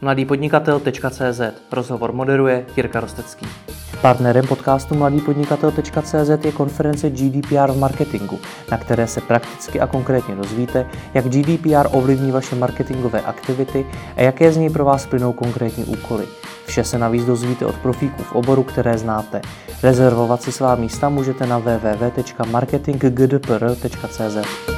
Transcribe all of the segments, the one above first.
mladýpodnikatel.cz Rozhovor moderuje Jirka Rostecký. Partnerem podcastu mladýpodnikatel.cz je konference GDPR v marketingu, na které se prakticky a konkrétně dozvíte, jak GDPR ovlivní vaše marketingové aktivity a jaké z něj pro vás plynou konkrétní úkoly. Vše se navíc dozvíte od profíků v oboru, které znáte. Rezervovat si svá místa můžete na www.marketinggdpr.cz.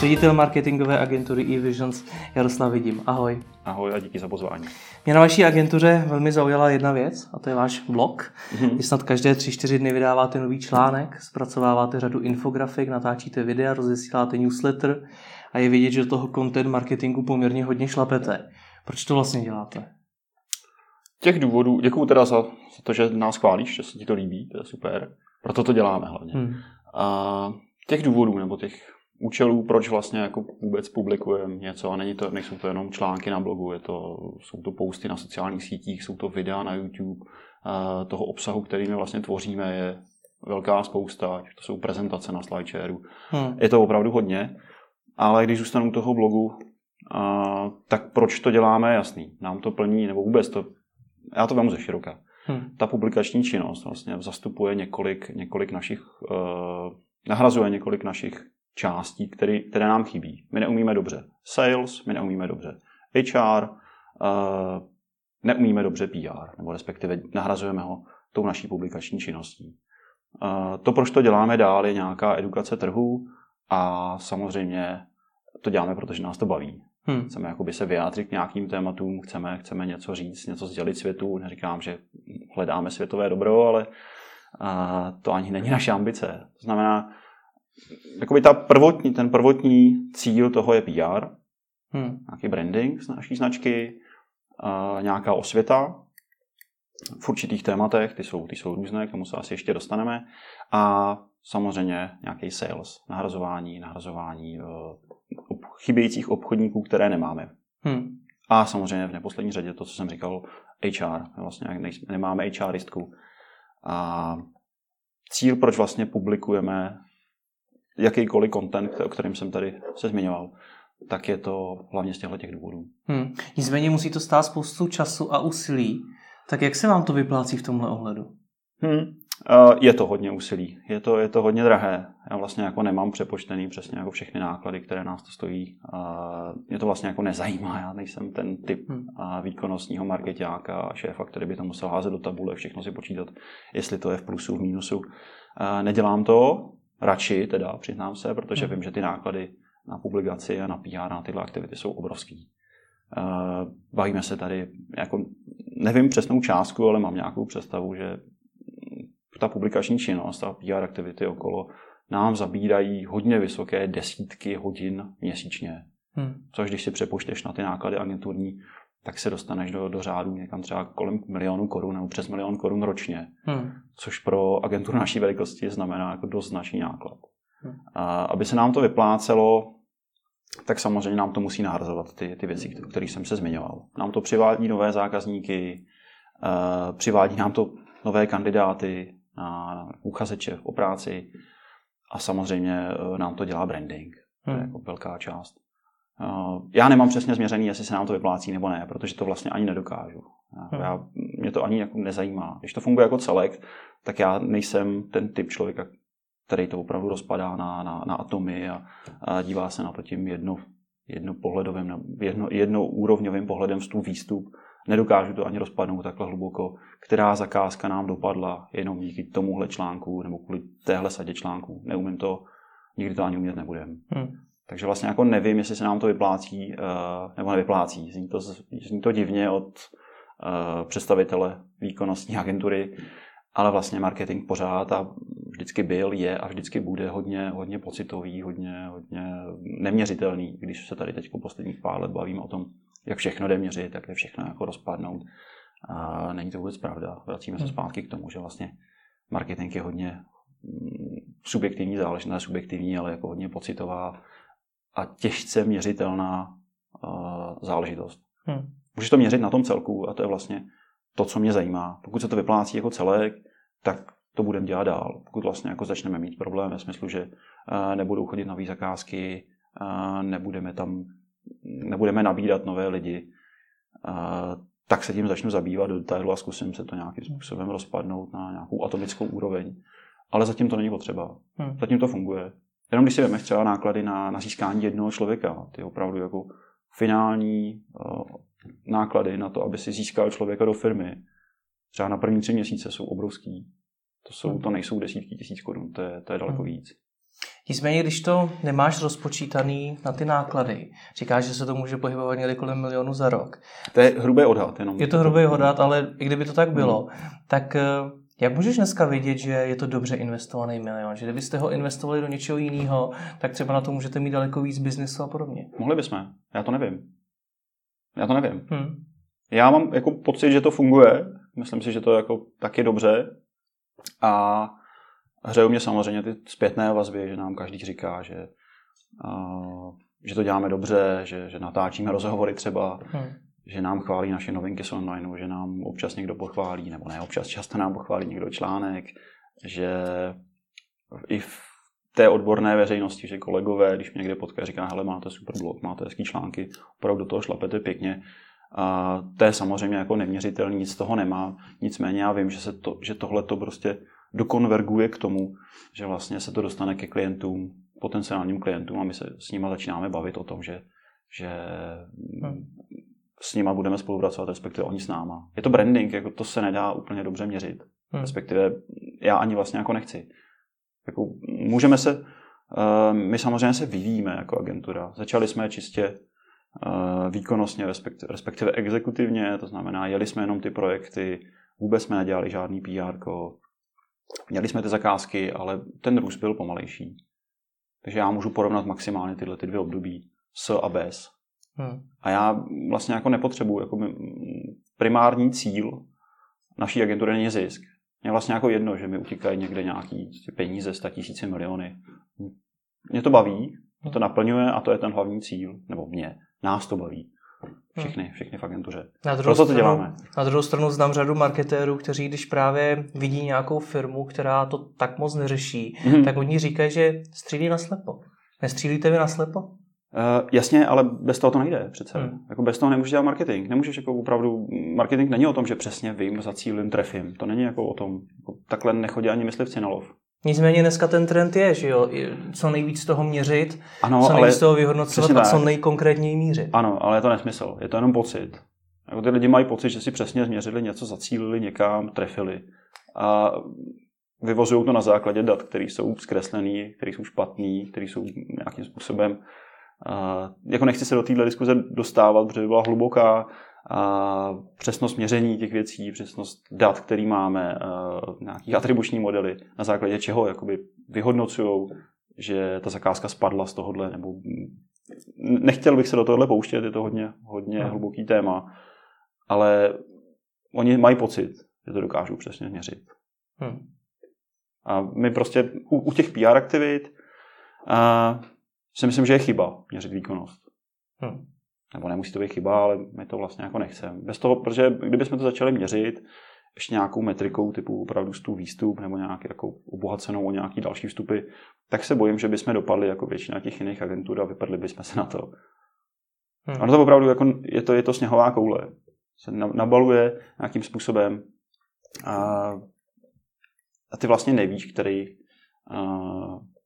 Ředitel marketingové agentury eVisions Jaroslav Vidím. Ahoj. Ahoj a díky za pozvání. Mě na vaší agentuře velmi zaujala jedna věc, a to je váš blog. Mm-hmm. Vy snad každé 3-4 dny vydáváte nový článek, zpracováváte řadu infografik, natáčíte videa, rozesíláte newsletter a je vidět, že do toho content marketingu poměrně hodně šlapete. Proč to vlastně děláte? Těch důvodů, děkuju teda za, za to, že nás chválíš, že se ti to líbí, to je super. Proto to děláme hlavně. Hmm. A těch důvodů nebo těch účelů, proč vlastně jako vůbec publikujeme něco a není to, nejsou to jenom články na blogu, je to, jsou to posty na sociálních sítích, jsou to videa na YouTube, toho obsahu, který my vlastně tvoříme, je velká spousta, to jsou prezentace na SlideShareu. Hmm. Je to opravdu hodně, ale když zůstanu u toho blogu, tak proč to děláme, jasný. Nám to plní, nebo vůbec to, já to vemu ze široka. Hmm. Ta publikační činnost vlastně zastupuje několik, několik našich, uh, nahrazuje několik našich částí, které, které nám chybí. My neumíme dobře sales, my neumíme dobře HR, uh, eh, neumíme dobře PR, nebo respektive nahrazujeme ho tou naší publikační činností. Uh, to, proč to děláme dál, je nějaká edukace trhu a samozřejmě to děláme, protože nás to baví. Hmm. Chceme jakoby se vyjádřit k nějakým tématům, chceme, chceme něco říct, něco sdělit světu. Neříkám, že hledáme světové dobro, ale uh, to ani není naše ambice. To znamená, jakoby ta prvotní, ten prvotní cíl toho je PR, hmm. nějaký branding z naší značky, uh, nějaká osvěta v určitých tématech, ty jsou, ty jsou různé, k tomu se asi ještě dostaneme, a samozřejmě nějaký sales, nahrazování, nahrazování uh, chybějících obchodníků, které nemáme. Hmm. A samozřejmě v neposlední řadě to, co jsem říkal, HR. Vlastně nemáme HRistku. A cíl, proč vlastně publikujeme jakýkoliv content, o kterém jsem tady se zmiňoval, tak je to hlavně z těchto těch důvodů. Hmm. Nicméně musí to stát spoustu času a úsilí. Tak jak se vám to vyplácí v tomhle ohledu? Hmm. Je to hodně úsilí, je to, je to hodně drahé. Já vlastně jako nemám přepočtený přesně jako všechny náklady, které nás to stojí. Mě to vlastně jako nezajímá, já nejsem ten typ hmm. výkonnostního marketáka a šéfa, který by to musel házet do tabule, všechno si počítat, jestli to je v plusu, v mínusu. Nedělám to, radši teda, přiznám se, protože hmm. vím, že ty náklady na publikaci a na PR na tyhle aktivity jsou obrovský. Bavíme se tady, jako nevím přesnou částku, ale mám nějakou představu, že ta publikační činnost a PR aktivity okolo nám zabírají hodně vysoké desítky hodin měsíčně. Hmm. Což když si přepočteš na ty náklady agenturní, tak se dostaneš do, do řádu někam třeba kolem milionu korun nebo přes milion korun ročně. Hmm. Což pro agenturu naší velikosti znamená jako dost značný náklad. Hmm. A, aby se nám to vyplácelo, tak samozřejmě nám to musí nahrazovat ty, ty věci, které jsem se zmiňoval. Nám to přivádí nové zákazníky, uh, přivádí nám to nové kandidáty, na uchazeče o práci a samozřejmě eh, nám to dělá branding. To je hmm. jako velká část. Eh, já nemám přesně změřený, jestli se nám to vyplácí nebo ne, protože to vlastně ani nedokážu. Hmm. Já, mě to ani jako nezajímá. Když to funguje jako celek, tak já nejsem ten typ člověka, který to opravdu rozpadá na, na, na atomy a, a dívá se na to tím jedno, jedno pohledovým, jedno, jedno úrovňovým pohledem v tu výstup nedokážu to ani rozpadnout takhle hluboko, která zakázka nám dopadla jenom díky tomuhle článku nebo kvůli téhle sadě článků. Neumím to, nikdy to ani umět nebudem. Hmm. Takže vlastně jako nevím, jestli se nám to vyplácí uh, nebo nevyplácí. Zní to, zní to divně od uh, představitele výkonnostní agentury, ale vlastně marketing pořád a vždycky byl, je a vždycky bude hodně, hodně pocitový, hodně, hodně neměřitelný, když se tady teď po posledních pár let bavíme o tom, jak všechno jde měřit, jak je všechno jako rozpadnout. A není to vůbec pravda. Vracíme se hmm. zpátky k tomu, že vlastně marketing je hodně mm, subjektivní záležitost, subjektivní, ale jako hodně pocitová a těžce měřitelná uh, záležitost. Hmm. Můžeš to měřit na tom celku a to je vlastně to, co mě zajímá. Pokud se to vyplácí jako celek, tak to budeme dělat dál. Pokud vlastně jako začneme mít problém ve smyslu, že uh, nebudou chodit nové zakázky, uh, nebudeme tam nebudeme nabídat nové lidi, tak se tím začnu zabývat do detailu a zkusím se to nějakým způsobem rozpadnout na nějakou atomickou úroveň. Ale zatím to není potřeba. Hmm. Zatím to funguje. Jenom když si vezmeš třeba náklady na, na získání jednoho člověka, ty opravdu jako finální uh, náklady na to, aby si získal člověka do firmy, třeba na první tři měsíce jsou obrovský. To, jsou, hmm. to nejsou desítky tisíc korun, to je, to je daleko hmm. víc. Nicméně, když to nemáš rozpočítaný na ty náklady, říkáš, že se to může pohybovat někdy kolem milionu za rok. To je hrubý odhad. Jenom. Je to hrubý odhad, ale i kdyby to tak bylo, hmm. tak eh, jak můžeš dneska vidět, že je to dobře investovaný milion? Že kdybyste ho investovali do něčeho jiného, tak třeba na to můžete mít daleko víc biznesu a podobně. Mohli bychom. Já to nevím. Já to nevím. Hmm. Já mám jako pocit, že to funguje. Myslím si, že to jako taky dobře. A hřejou mě samozřejmě ty zpětné vazby, že nám každý říká, že, uh, že to děláme dobře, že, že natáčíme rozhovory třeba, hmm. Že nám chválí naše novinky z online, že nám občas někdo pochválí, nebo ne občas, často nám pochválí někdo článek, že i v té odborné veřejnosti, že kolegové, když mě někde potká, říká, hele, máte super blog, máte hezký články, opravdu do toho šlapete pěkně. A to je samozřejmě jako neměřitelný, nic z toho nemá. Nicméně já vím, že, se to, že tohle to prostě dokonverguje k tomu, že vlastně se to dostane ke klientům, potenciálním klientům a my se s nimi začínáme bavit o tom, že, že hmm. S nimi budeme spolupracovat, respektive oni s náma. Je to branding, jako to se nedá úplně dobře měřit. Hmm. Respektive já ani vlastně jako nechci. Jako můžeme se, uh, my samozřejmě se vyvíjíme jako agentura. Začali jsme čistě uh, výkonnostně, respektive, respektive exekutivně, to znamená, jeli jsme jenom ty projekty, vůbec jsme nedělali žádný PR, Měli jsme ty zakázky, ale ten růst byl pomalejší. Takže já můžu porovnat maximálně tyhle ty dvě období s a bez. Hmm. A já vlastně jako nepotřebuji jako primární cíl naší agentury není zisk. Mě vlastně jako jedno, že mi utíkají někde nějaký peníze, sta tisíci miliony. Mě to baví, mě to naplňuje a to je ten hlavní cíl, nebo mě, nás to baví. Všechny, hmm. všechny v agentuře. Na druhou Proto to stranu, děláme. Na druhou stranu znám řadu marketérů, kteří když právě vidí nějakou firmu, která to tak moc neřeší, hmm. tak oni říkají, že střílí na slepo. Nestřílíte vy na slepo? Uh, jasně, ale bez toho to nejde přece. Hmm. Jako bez toho nemůžeš dělat marketing. Nemůžeš jako opravdu, marketing není o tom, že přesně vím, zacílím, trefím. To není jako o tom. Jako takhle nechodí ani myslivci na lov. Nicméně dneska ten trend je, že jo, co nejvíc toho měřit, ano, co nejvíc toho vyhodnocovat a co nejkonkrétněji mířit. Ano, ale je to nesmysl, je to jenom pocit. Jako ty lidi mají pocit, že si přesně změřili něco, zacílili někam, trefili. A vyvozují to na základě dat, které jsou zkreslený, které jsou špatný, které jsou nějakým způsobem. Jako nechci se do téhle diskuze dostávat, protože by byla hluboká, a přesnost měření těch věcí, přesnost dat, který máme, nějaký atribuční modely, na základě čeho jakoby vyhodnocují, že ta zakázka spadla z tohohle, nebo nechtěl bych se do tohohle pouštět, je to hodně, hodně hmm. hluboký téma, ale oni mají pocit, že to dokážou přesně měřit. Hmm. A my prostě u, u těch PR aktivit a, si myslím, že je chyba měřit výkonnost. Hmm nebo nemusí to být chyba, ale my to vlastně jako nechceme. Bez toho, protože kdybychom to začali měřit ještě nějakou metrikou typu opravdu stů výstup nebo nějak jako obohacenou o nějaký další vstupy, tak se bojím, že bychom dopadli jako většina těch jiných agentur a vypadli bychom se na to. Hmm. Ono to opravdu jako, je to, je to sněhová koule. Se nabaluje nějakým způsobem a, a ty vlastně nevíš, který, a,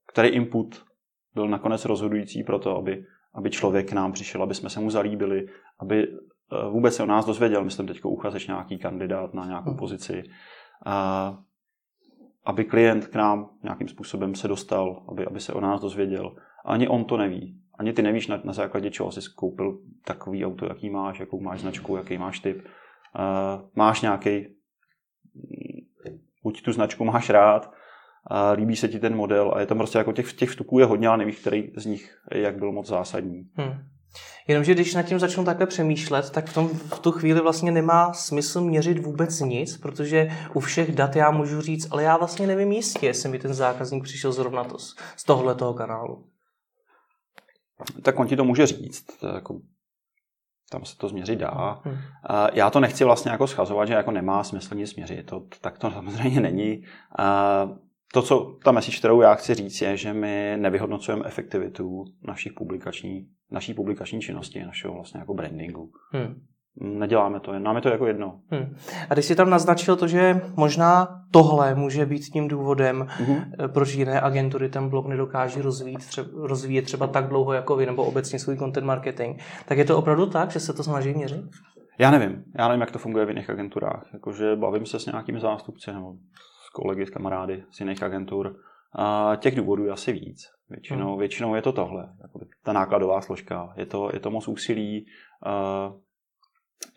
který input byl nakonec rozhodující pro to, aby aby člověk k nám přišel, aby jsme se mu zalíbili, aby eh, vůbec se o nás dozvěděl, myslím teď uchazeč nějaký kandidát na nějakou hmm. pozici, a aby klient k nám nějakým způsobem se dostal, aby, aby se o nás dozvěděl. Ani on to neví. Ani ty nevíš, na, na základě čeho jsi koupil takový auto, jaký máš, jakou máš značku, jaký máš typ. Uh, máš nějaký, buď tu značku máš rád, a líbí se ti ten model a je tam prostě jako těch, těch vstupů je hodně, ale nevíš, který z nich jak byl moc zásadní. Hmm. Jenomže když nad tím začnu takhle přemýšlet, tak v, tom, v tu chvíli vlastně nemá smysl měřit vůbec nic, protože u všech dat já můžu říct, ale já vlastně nevím jistě, jestli mi ten zákazník přišel zrovna to, z tohle toho kanálu. Tak on ti to může říct, to jako, tam se to změřit dá. Hmm. Já to nechci vlastně jako schazovat, že jako nemá smysl nic změřit, to, tak to samozřejmě není to, co ta message, kterou já chci říct, je, že my nevyhodnocujeme efektivitu našich publikační, naší publikační činnosti, našeho vlastně jako brandingu. Hmm. Neděláme to, nám je to jako jedno. Hmm. A když jsi tam naznačil to, že možná tohle může být tím důvodem, mm-hmm. proč jiné agentury ten blog nedokáží rozvíjet třeba, rozvíjet třeba tak dlouho jako vy, nebo obecně svůj content marketing, tak je to opravdu tak, že se to snaží měřit? Já nevím. Já nevím, jak to funguje v jiných agenturách. Jakože bavím se s nějakými zástupci nebo kolegy, s kamarády z jiných agentur. A těch důvodů je asi víc. Většinou, hmm. většinou je to tohle. Jako ta nákladová složka. Je to, je to moc úsilí.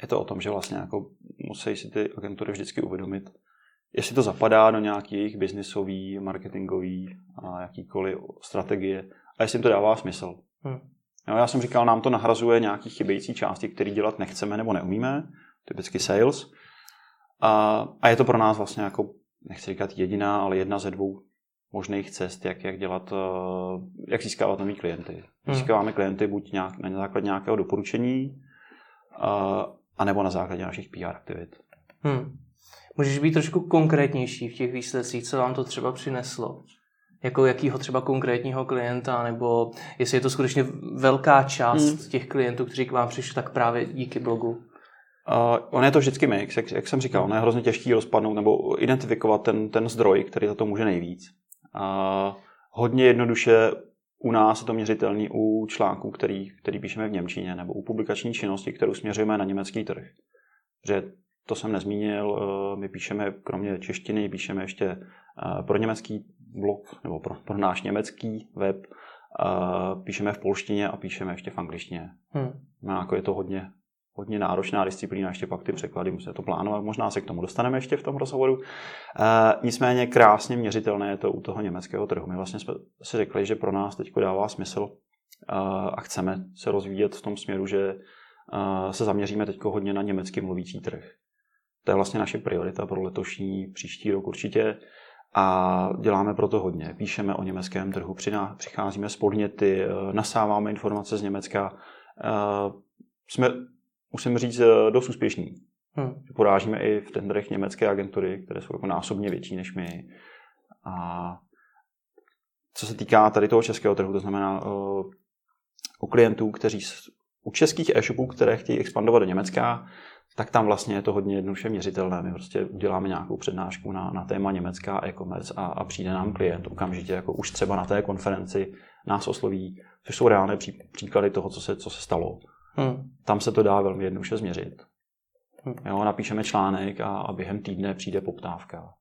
Je to o tom, že vlastně jako musí si ty agentury vždycky uvědomit, jestli to zapadá do nějakých biznisový, marketingový a jakýkoliv strategie a jestli jim to dává smysl. Hmm. Jo, já jsem říkal, nám to nahrazuje nějaký chybějící části, které dělat nechceme nebo neumíme, typicky sales. A, a je to pro nás vlastně jako, nechci říkat jediná, ale jedna ze dvou možných cest, jak, jak dělat, eh, jak získávat nový klienty. Hmm. Získáváme klienty buď nějak, na základě nějakého doporučení, a nebo na základě našich PR aktivit. Hmm. Můžeš být trošku konkrétnější v těch výsledcích, co vám to třeba přineslo? Jako jakýho třeba konkrétního klienta, nebo jestli je to skutečně velká část hmm. těch klientů, kteří k vám přišli, tak právě díky blogu? Uh, on je to vždycky mix, jak, jak jsem říkal, on je hrozně těžký rozpadnout nebo identifikovat ten, ten zdroj, který za to může nejvíc. Uh, hodně jednoduše u nás je to měřitelný u článků, který, který píšeme v Němčině, nebo u publikační činnosti, kterou směřujeme na německý trh. Že to jsem nezmínil, eh, my píšeme kromě češtiny, píšeme ještě eh, pro německý blog, nebo pro, pro náš německý web, eh, píšeme v polštině a píšeme ještě v angličtině. Hmm. No, jako je to hodně, hodně náročná disciplína, ještě pak ty překlady, musíte to plánovat, možná se k tomu dostaneme ještě v tom rozhovoru. E, nicméně krásně měřitelné je to u toho německého trhu. My vlastně jsme si řekli, že pro nás teď dává smysl e, a chceme se rozvíjet v tom směru, že e, se zaměříme teď hodně na německy mluvící trh. To je vlastně naše priorita pro letošní, příští rok určitě a děláme proto hodně. Píšeme o německém trhu, přicházíme s podněty, nasáváme informace z Německa. Jsme musím říct, eh, dost úspěšný. Hmm. Porážíme i v tendrech německé agentury, které jsou jako násobně větší než my. A co se týká tady toho českého trhu, to znamená uh, u klientů, kteří u českých e-shopů, které chtějí expandovat do Německa, tak tam vlastně je to hodně jednoduše měřitelné. My prostě uděláme nějakou přednášku na, na téma německá e-commerce a, a přijde nám klient okamžitě, jako už třeba na té konferenci nás osloví, což jsou reálné pří, příklady toho, co se, co se stalo. Hmm. Tam se to dá velmi jednoduše změřit. Hmm. Jo, napíšeme článek a, a během týdne přijde poptávka.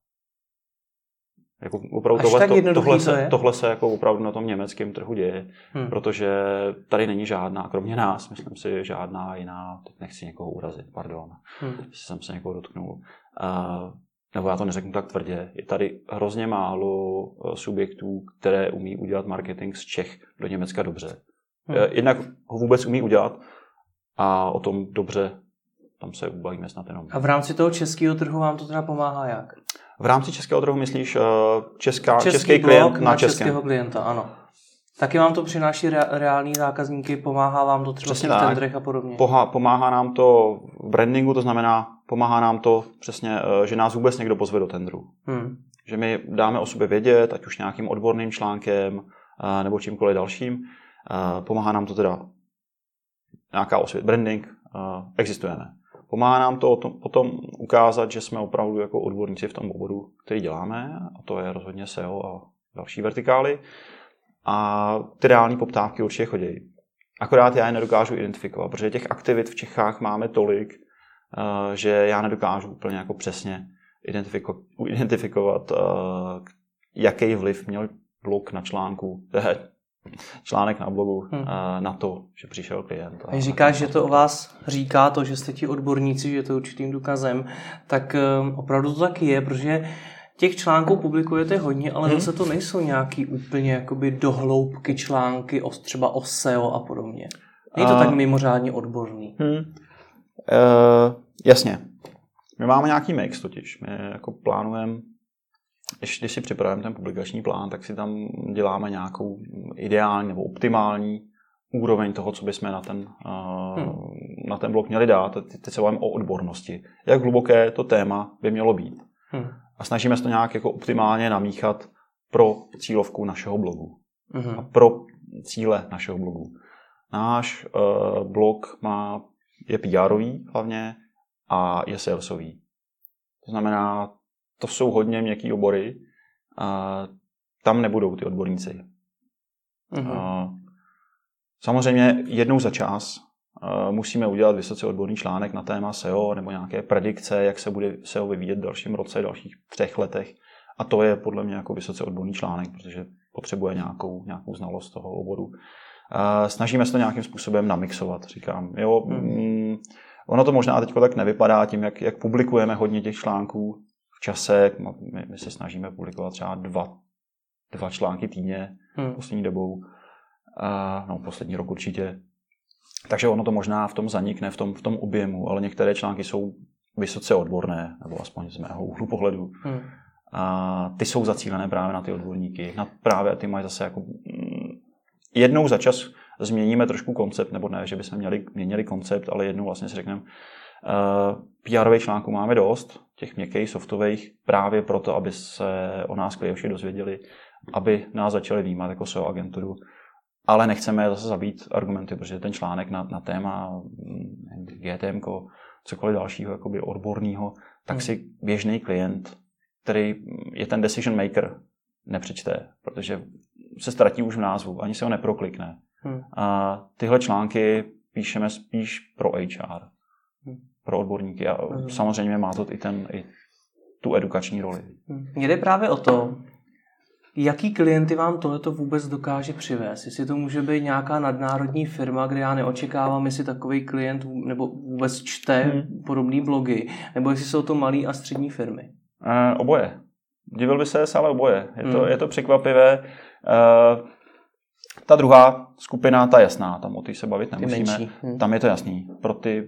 Jako opravdu tohle, to, tohle, to se, tohle se jako opravdu na tom německém trhu děje, hmm. protože tady není žádná, kromě nás, myslím si, žádná jiná, teď nechci někoho urazit, pardon, hmm. jsem se někoho dotknul. Uh, nebo já to neřeknu tak tvrdě, je tady hrozně málo e, subjektů, které umí udělat marketing z Čech do Německa dobře. Hmm. E, jednak ho vůbec umí udělat, a o tom dobře tam se ubavíme snad jenom. A v rámci toho českého trhu vám to teda pomáhá jak? V rámci českého trhu myslíš uh, česká, český, český klient na, na českém? českého klienta, ano. Taky vám to přináší re, reální zákazníky, pomáhá vám to třeba přesně v tendrech a podobně? Poha, pomáhá nám to v brandingu, to znamená, pomáhá nám to přesně, uh, že nás vůbec někdo pozve do tendru. Hmm. Že my dáme o sobě vědět, ať už nějakým odborným článkem uh, nebo čímkoliv dalším. Pomáhá nám to teda nějaká osvět, branding, uh, existujeme. Pomáhá nám to potom ukázat, že jsme opravdu jako odborníci v tom oboru, který děláme, a to je rozhodně SEO a další vertikály. A ty reální poptávky určitě chodí. Akorát já je nedokážu identifikovat, protože těch aktivit v Čechách máme tolik, že já nedokážu úplně jako přesně identifiko- identifikovat, jaký vliv měl blok na článku, článek na blogu hmm. na to, že přišel klient. A říkáš, že to o vás říká to, že jste ti odborníci, že to je určitým důkazem, tak um, opravdu to taky je, protože těch článků publikujete hodně, ale hmm. zase to nejsou nějaký úplně jakoby dohloubky články o, třeba o SEO a podobně. Není to a... tak mimořádně odborný. Hmm. Uh, jasně. My máme nějaký mix totiž. My jako plánujeme když, když si připravujeme ten publikační plán, tak si tam děláme nějakou ideální nebo optimální úroveň toho, co bychom na ten, uh, hmm. na ten blok měli dát. Teď se bavíme o odbornosti. Jak hluboké to téma by mělo být. Hmm. A snažíme se to nějak jako optimálně namíchat pro cílovku našeho blogu uh-huh. a pro cíle našeho blogu. Náš uh, blog má, je pr hlavně a je salesový. To znamená, to jsou hodně měkký obory a tam nebudou ty odborníci. Uh, samozřejmě jednou za čas musíme udělat vysoce odborný článek na téma SEO nebo nějaké predikce, jak se bude SEO vyvíjet v dalším roce, v dalších třech letech. A to je podle mě jako vysoce odborný článek, protože potřebuje nějakou, nějakou znalost toho oboru. Snažíme se to nějakým způsobem namixovat, říkám. Jo, mm. ono to možná teď tak nevypadá tím, jak, jak publikujeme hodně těch článků čase. No, my, my se snažíme publikovat třeba dva, dva články týdně hmm. poslední dobou. Uh, no, poslední rok určitě. Takže ono to možná v tom zanikne, v tom, v tom objemu, ale některé články jsou vysoce odborné, nebo aspoň z mého úhlu pohledu. Hmm. A ty jsou zacílené právě na ty odborníky. Na právě ty mají zase jako mm, jednou za čas změníme trošku koncept, nebo ne, že bychom měli, měnili koncept, ale jednou vlastně si řekneme, pr článků máme dost, těch měkkých, softových, právě proto, aby se o nás klienti dozvěděli, aby nás začali vnímat jako SEO agenturu. Ale nechceme zase zabít argumenty, protože ten článek na, na téma mm, GTM, cokoliv dalšího jakoby odborného, tak hmm. si běžný klient který je ten decision maker, nepřečte, protože se ztratí už v názvu, ani se ho neproklikne. Hmm. A tyhle články píšeme spíš pro HR, hmm. Pro odborníky a hmm. samozřejmě má to i, ten, i tu edukační roli. Mně jde právě o to, jaký klienty vám tohleto vůbec dokáže přivést? Jestli to může být nějaká nadnárodní firma, kde já neočekávám, jestli takový klient nebo vůbec čte hmm. podobné blogy, nebo jestli jsou to malé a střední firmy. Uh, oboje. Divil by se, ale oboje. Je to, hmm. je to překvapivé. Uh, ta druhá skupina, ta jasná, tam o té se bavit nemusíme. Hmm. Tam je to jasný. Pro ty,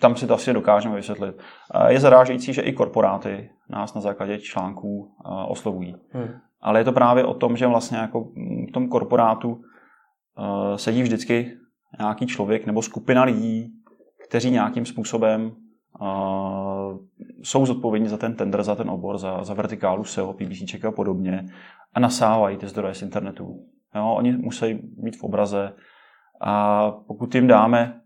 tam si to asi dokážeme vysvětlit. Uh, je zarážející, že i korporáty nás na základě článků uh, oslovují. Hmm. Ale je to právě o tom, že vlastně jako v tom korporátu uh, sedí vždycky nějaký člověk nebo skupina lidí, kteří nějakým způsobem jsou zodpovědní za ten tender, za ten obor, za, za vertikálu SEO, PPC a podobně a nasávají ty zdroje z internetu. Jo, oni musí být v obraze a pokud jim dáme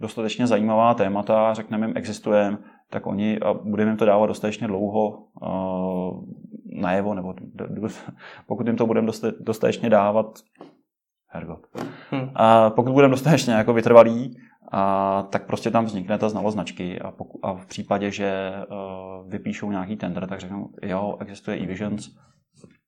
dostatečně zajímavá témata, řekneme jim existujeme, tak oni a budeme jim to dávat dostatečně dlouho uh, najevo, nebo pokud jim to budeme dostatečně dávat Hergot. Hmm. A pokud budeme dostatečně jako vytrvalí, a tak prostě tam vznikne ta znalost značky a, poku, a v případě, že uh, vypíšou nějaký tender, tak řeknou, jo, existuje e-visions,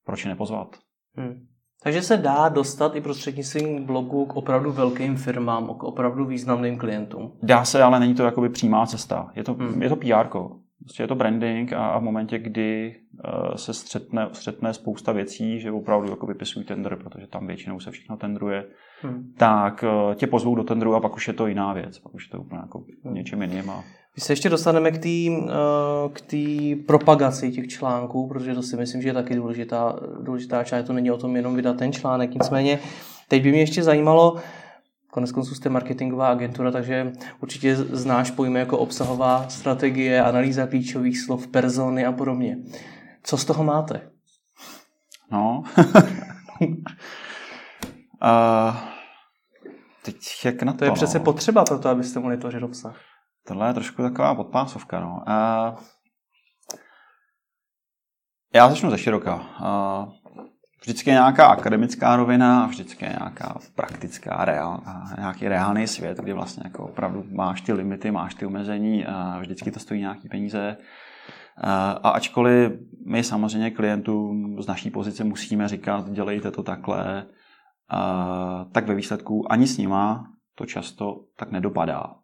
proč je nepozvat? Hmm. Takže se dá dostat i prostřednictvím blogu k opravdu velkým firmám, k opravdu významným klientům. Dá se, ale není to jakoby přímá cesta. Je to, hmm. je to PR. Prostě je to branding a, a v momentě, kdy uh, se střetne, střetne spousta věcí, že opravdu jako vypisují tender, protože tam většinou se všechno tendruje, hmm. tak uh, tě pozvou do tendru a pak už je to jiná věc, pak už je to úplně jako hmm. něčím jiným. A... My se ještě dostaneme k té uh, k tý propagaci těch článků, protože to si myslím, že je taky důležitá, důležitá část. To není o tom jenom vydat ten článek. Nicméně teď by mě ještě zajímalo, Konec konců jste marketingová agentura, takže určitě znáš pojmy jako obsahová strategie, analýza klíčových slov, persony a podobně. Co z toho máte? No, uh, teď jak na to? To je přece no? potřeba pro to, abyste mohli tvořit obsah. Tohle je trošku taková podpásovka. No. Uh, já začnu ze široka. Vždycky je nějaká akademická rovina a vždycky je nějaká praktická, reál, nějaký reálný svět, kdy vlastně jako opravdu máš ty limity, máš ty omezení a vždycky to stojí nějaký peníze. A ačkoliv my samozřejmě klientům z naší pozice musíme říkat, dělejte to takhle, tak ve výsledku ani s nima to často tak nedopadá.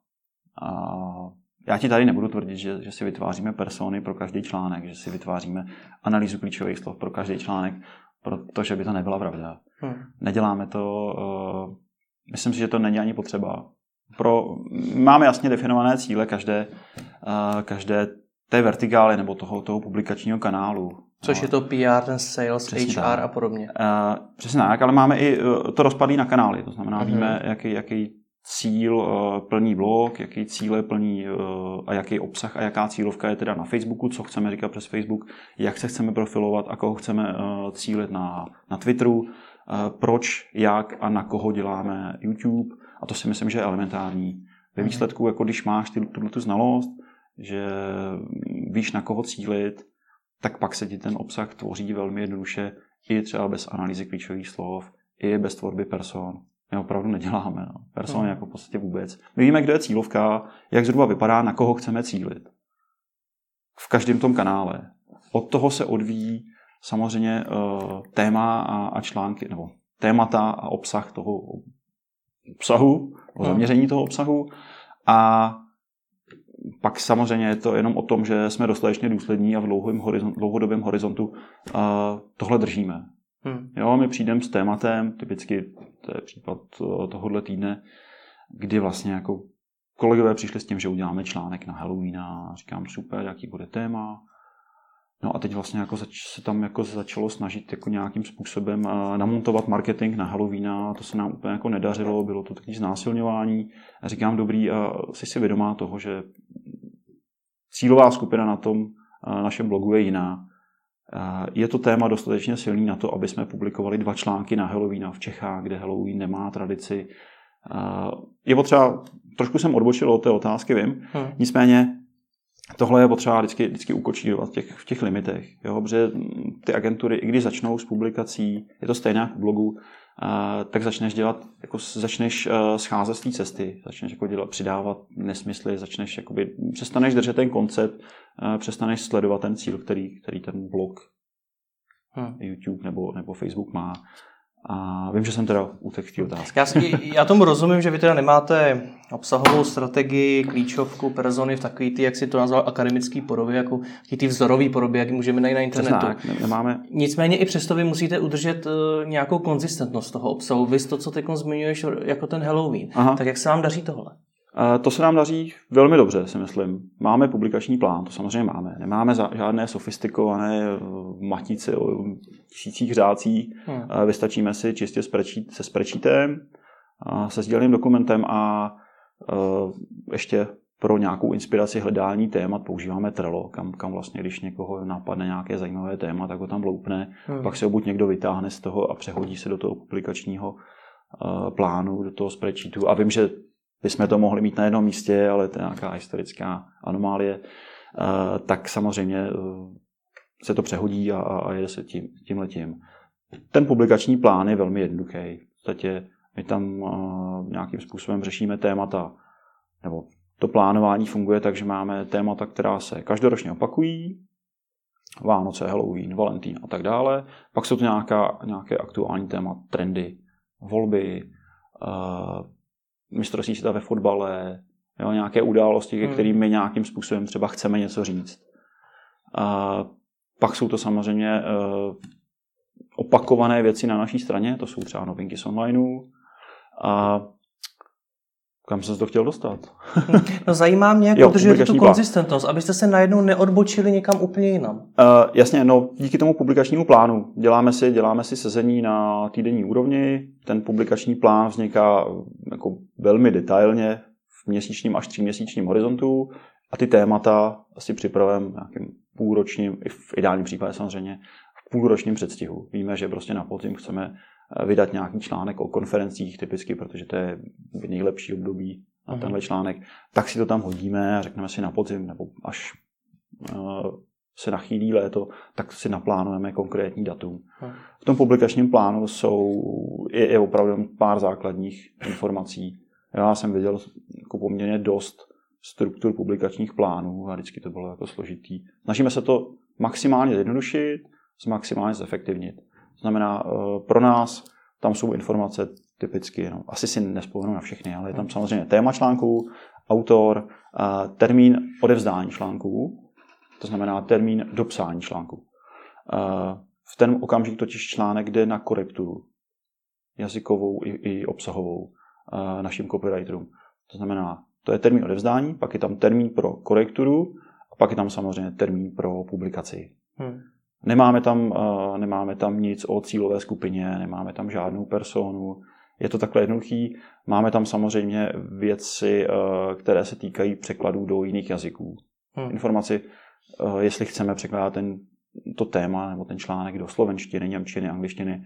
Já ti tady nebudu tvrdit, že, že si vytváříme persony pro každý článek, že si vytváříme analýzu klíčových slov pro každý článek, protože by to nebyla pravda. Hmm. Neděláme to, uh, myslím si, že to není ani potřeba. Pro, máme jasně definované cíle každé, uh, každé té vertikály nebo toho, toho publikačního kanálu. Což je to PR, ten sales, přesně HR tak. a podobně. Uh, přesně tak, ale máme i to rozpadlý na kanály, to znamená, uh-huh. víme, jaký, jaký cíl uh, plní blog, jaký cíle plní uh, a jaký obsah a jaká cílovka je teda na Facebooku, co chceme říkat přes Facebook, jak se chceme profilovat a koho chceme uh, cílit na, na Twitteru, proč, jak a na koho děláme YouTube a to si myslím, že je elementární. Ve mhm. výsledku, jako když máš tuto tu znalost, že víš na koho cílit, tak pak se ti ten obsah tvoří velmi jednoduše i třeba bez analýzy klíčových slov, i bez tvorby person. My opravdu neděláme. No. Person hmm. jako v podstatě vůbec. My víme, kde je cílovka, jak zhruba vypadá, na koho chceme cílit. V každém tom kanále. Od toho se odvíjí samozřejmě uh, téma a, a články, nebo témata a obsah toho obsahu, o hmm. zaměření toho obsahu. A pak samozřejmě je to jenom o tom, že jsme dostatečně důslední a v horizont, dlouhodobém horizontu uh, tohle držíme. Hmm. Jo, my přijdeme s tématem, typicky to je případ uh, tohohle týdne, kdy vlastně jako kolegové přišli s tím, že uděláme článek na Halloween a říkám super, jaký bude téma, No a teď vlastně jako zač, se tam jako začalo snažit jako nějakým způsobem namontovat marketing na Halloween a to se nám úplně jako nedařilo, bylo to takové znásilňování. A říkám, dobrý, a jsi si vědomá toho, že cílová skupina na tom našem blogu je jiná. Je to téma dostatečně silný na to, aby jsme publikovali dva články na Halloween v Čechách, kde Halloween nemá tradici. Je potřeba, trošku jsem odbočil od té otázky, vím, hmm. nicméně tohle je potřeba vždycky, vždycky ukočírovat v těch, v těch limitech, jo, protože ty agentury, i když začnou s publikací, je to stejné jako blogu, tak začneš dělat, jako začneš uh, scházet z té cesty, začneš jako dělat, přidávat nesmysly, začneš jakoby, přestaneš držet ten koncept, uh, přestaneš sledovat ten cíl, který, který ten blog, hmm. YouTube nebo, nebo Facebook má. A vím, že jsem teda utekl té otázky. Já, já tomu rozumím, že vy teda nemáte obsahovou strategii, klíčovku, persony v takový ty, jak si to nazval, akademický podobě, jako ty vzorový podobě, jak můžeme najít na internetu. Přesná, nemáme. Nicméně i přesto vy musíte udržet uh, nějakou konzistentnost toho obsahu. Vy to, co teď zmiňuješ jako ten Halloween. Aha. Tak jak se vám daří tohle? To se nám daří velmi dobře, si myslím. Máme publikační plán, to samozřejmě máme. Nemáme žádné sofistikované eh, matice o tisících řádcích. Hmm. Vystačíme si čistě se sprečítem, se sděleným dokumentem a eh, ještě pro nějakou inspiraci hledání témat používáme Trello, kam, kam vlastně, když někoho napadne nějaké zajímavé téma, tak ho tam bloupne, hmm. pak se ho buď někdo vytáhne z toho a přehodí se do toho publikačního plánu, do toho spreadsheetu. A vím, že bychom to mohli mít na jednom místě, ale to je nějaká historická anomálie, eh, tak samozřejmě eh, se to přehodí a, a jede se tím, tím letím. Ten publikační plán je velmi jednoduchý. V podstatě my tam eh, nějakým způsobem řešíme témata, nebo to plánování funguje tak, že máme témata, která se každoročně opakují, Vánoce, Halloween, Valentín a tak dále. Pak jsou to nějaká, nějaké aktuální téma, trendy, volby, mistrovství světa ve fotbale, jo, nějaké události, hmm. kterými my nějakým způsobem třeba chceme něco říct. A pak jsou to samozřejmě uh, opakované věci na naší straně, to jsou třeba novinky z onlineu. A kam jsem se to chtěl dostat? no zajímá mě, jak udržujete tu konzistentnost, abyste se najednou neodbočili někam úplně jinam. Uh, jasně, no díky tomu publikačnímu plánu děláme si, děláme si sezení na týdenní úrovni. Ten publikační plán vzniká jako velmi detailně v měsíčním až tříměsíčním horizontu a ty témata asi připravujeme nějakým půlročním, i v ideálním případě samozřejmě, v půlročním předstihu. Víme, že prostě na podzim chceme Eh, vydat nějaký článek o konferencích typicky, protože to je nejlepší období na uh-huh. tenhle článek, tak si to tam hodíme a řekneme si na podzim, nebo až uh, se nachýlí léto, tak si naplánujeme konkrétní datum. Uh-huh. V tom publikačním plánu jsou je, je opravdu pár základních informací. Já jsem viděl jako poměrně dost struktur publikačních plánů a vždycky to bylo jako složitý. Snažíme se to maximálně zjednodušit, maximálně zefektivnit. To znamená, eh, pro nás tam jsou informace typicky, no, asi si nespomenu na všechny, ale je tam samozřejmě téma článku, autor, eh, termín odevzdání článků, to znamená termín dopsání článku. Eh, v ten okamžik totiž článek jde na korekturu jazykovou i, i obsahovou našim copywriterům. To znamená, to je termín odevzdání, pak je tam termín pro korekturu a pak je tam samozřejmě termín pro publikaci. Hmm. Nemáme tam, uh, nemáme tam nic o cílové skupině, nemáme tam žádnou personu, Je to takhle jednoduchý. Máme tam samozřejmě věci, eh, které se týkají překladů do jiných jazyků. Hmm. Informaci, eh, jestli chceme překládat ten, to téma nebo ten článek do slovenštiny, němčiny, angličtiny,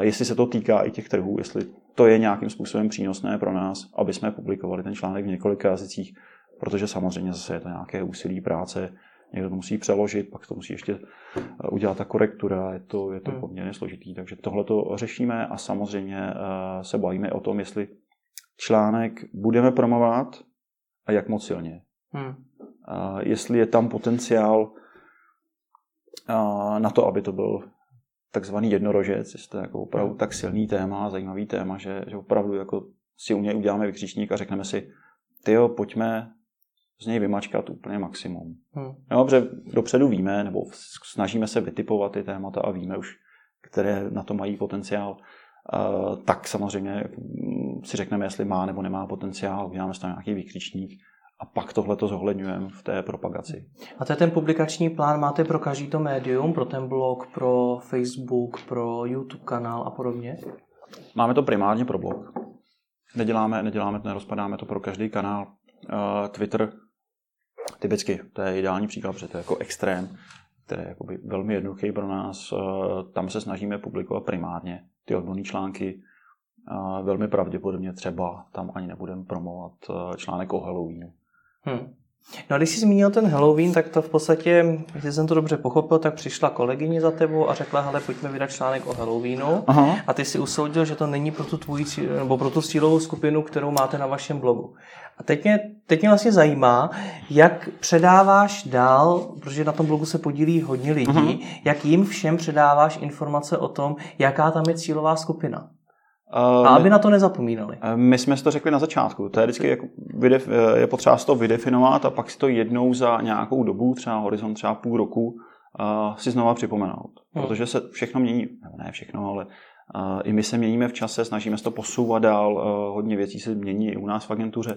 jestli se to týká i těch trhů, jestli to je nějakým způsobem přínosné pro nás, aby jsme publikovali ten článek v několika jazycích, protože samozřejmě zase je to nějaké úsilí práce, někdo to musí přeložit, pak to musí ještě eh, udělat ta korektura, je to, je to hmm. poměrně složitý. Takže tohle to řešíme a samozřejmě eh, se bavíme o tom, jestli článek budeme promovat a jak moc silně. Hmm. Jestli je tam potenciál na to, aby to byl takzvaný jednorožec, jestli to je jako opravdu tak silný téma, zajímavý téma, že, že opravdu jako si u něj uděláme vykřičník a řekneme si, ty jo, pojďme z něj vymačkat úplně maximum. Hmm. Jo, protože dopředu víme, nebo snažíme se vytipovat ty témata a víme už, které na to mají potenciál, uh, tak samozřejmě mm, si řekneme, jestli má nebo nemá potenciál, uděláme tam nějaký vykřičník a pak tohle to zohledňujeme v té propagaci. A to je ten publikační plán máte pro každý to médium, pro ten blog, pro Facebook, pro YouTube kanál a podobně? Máme to primárně pro blog. Neděláme, neděláme, nerozpadáme to pro každý kanál. Uh, Twitter typicky, to je ideální příklad, protože to je jako extrém, který je jakoby velmi jednoduchý pro nás. Uh, tam se snažíme publikovat primárně ty odborné články. Uh, velmi pravděpodobně třeba tam ani nebudeme promovat článek o Halloweenu Hmm. No a když jsi zmínil ten Halloween, tak to v podstatě, jestli jsem to dobře pochopil, tak přišla kolegyně za tebou a řekla, hele, pojďme vydat článek o Halloweenu. Aha. A ty si usoudil, že to není pro tu tvoji, nebo pro tu cílovou skupinu, kterou máte na vašem blogu. A teď mě, teď mě vlastně zajímá, jak předáváš dál, protože na tom blogu se podílí hodně lidí, Aha. jak jim všem předáváš informace o tom, jaká tam je cílová skupina. A aby na to nezapomínali. My jsme si to řekli na začátku. To je vždycky jako je potřeba si to vydefinovat a pak si to jednou za nějakou dobu, třeba horizont třeba půl roku, si znova připomenout. Hmm. Protože se všechno mění, ne všechno, ale i my se měníme v čase, snažíme se to posouvat dál, hodně věcí se mění i u nás v agentuře.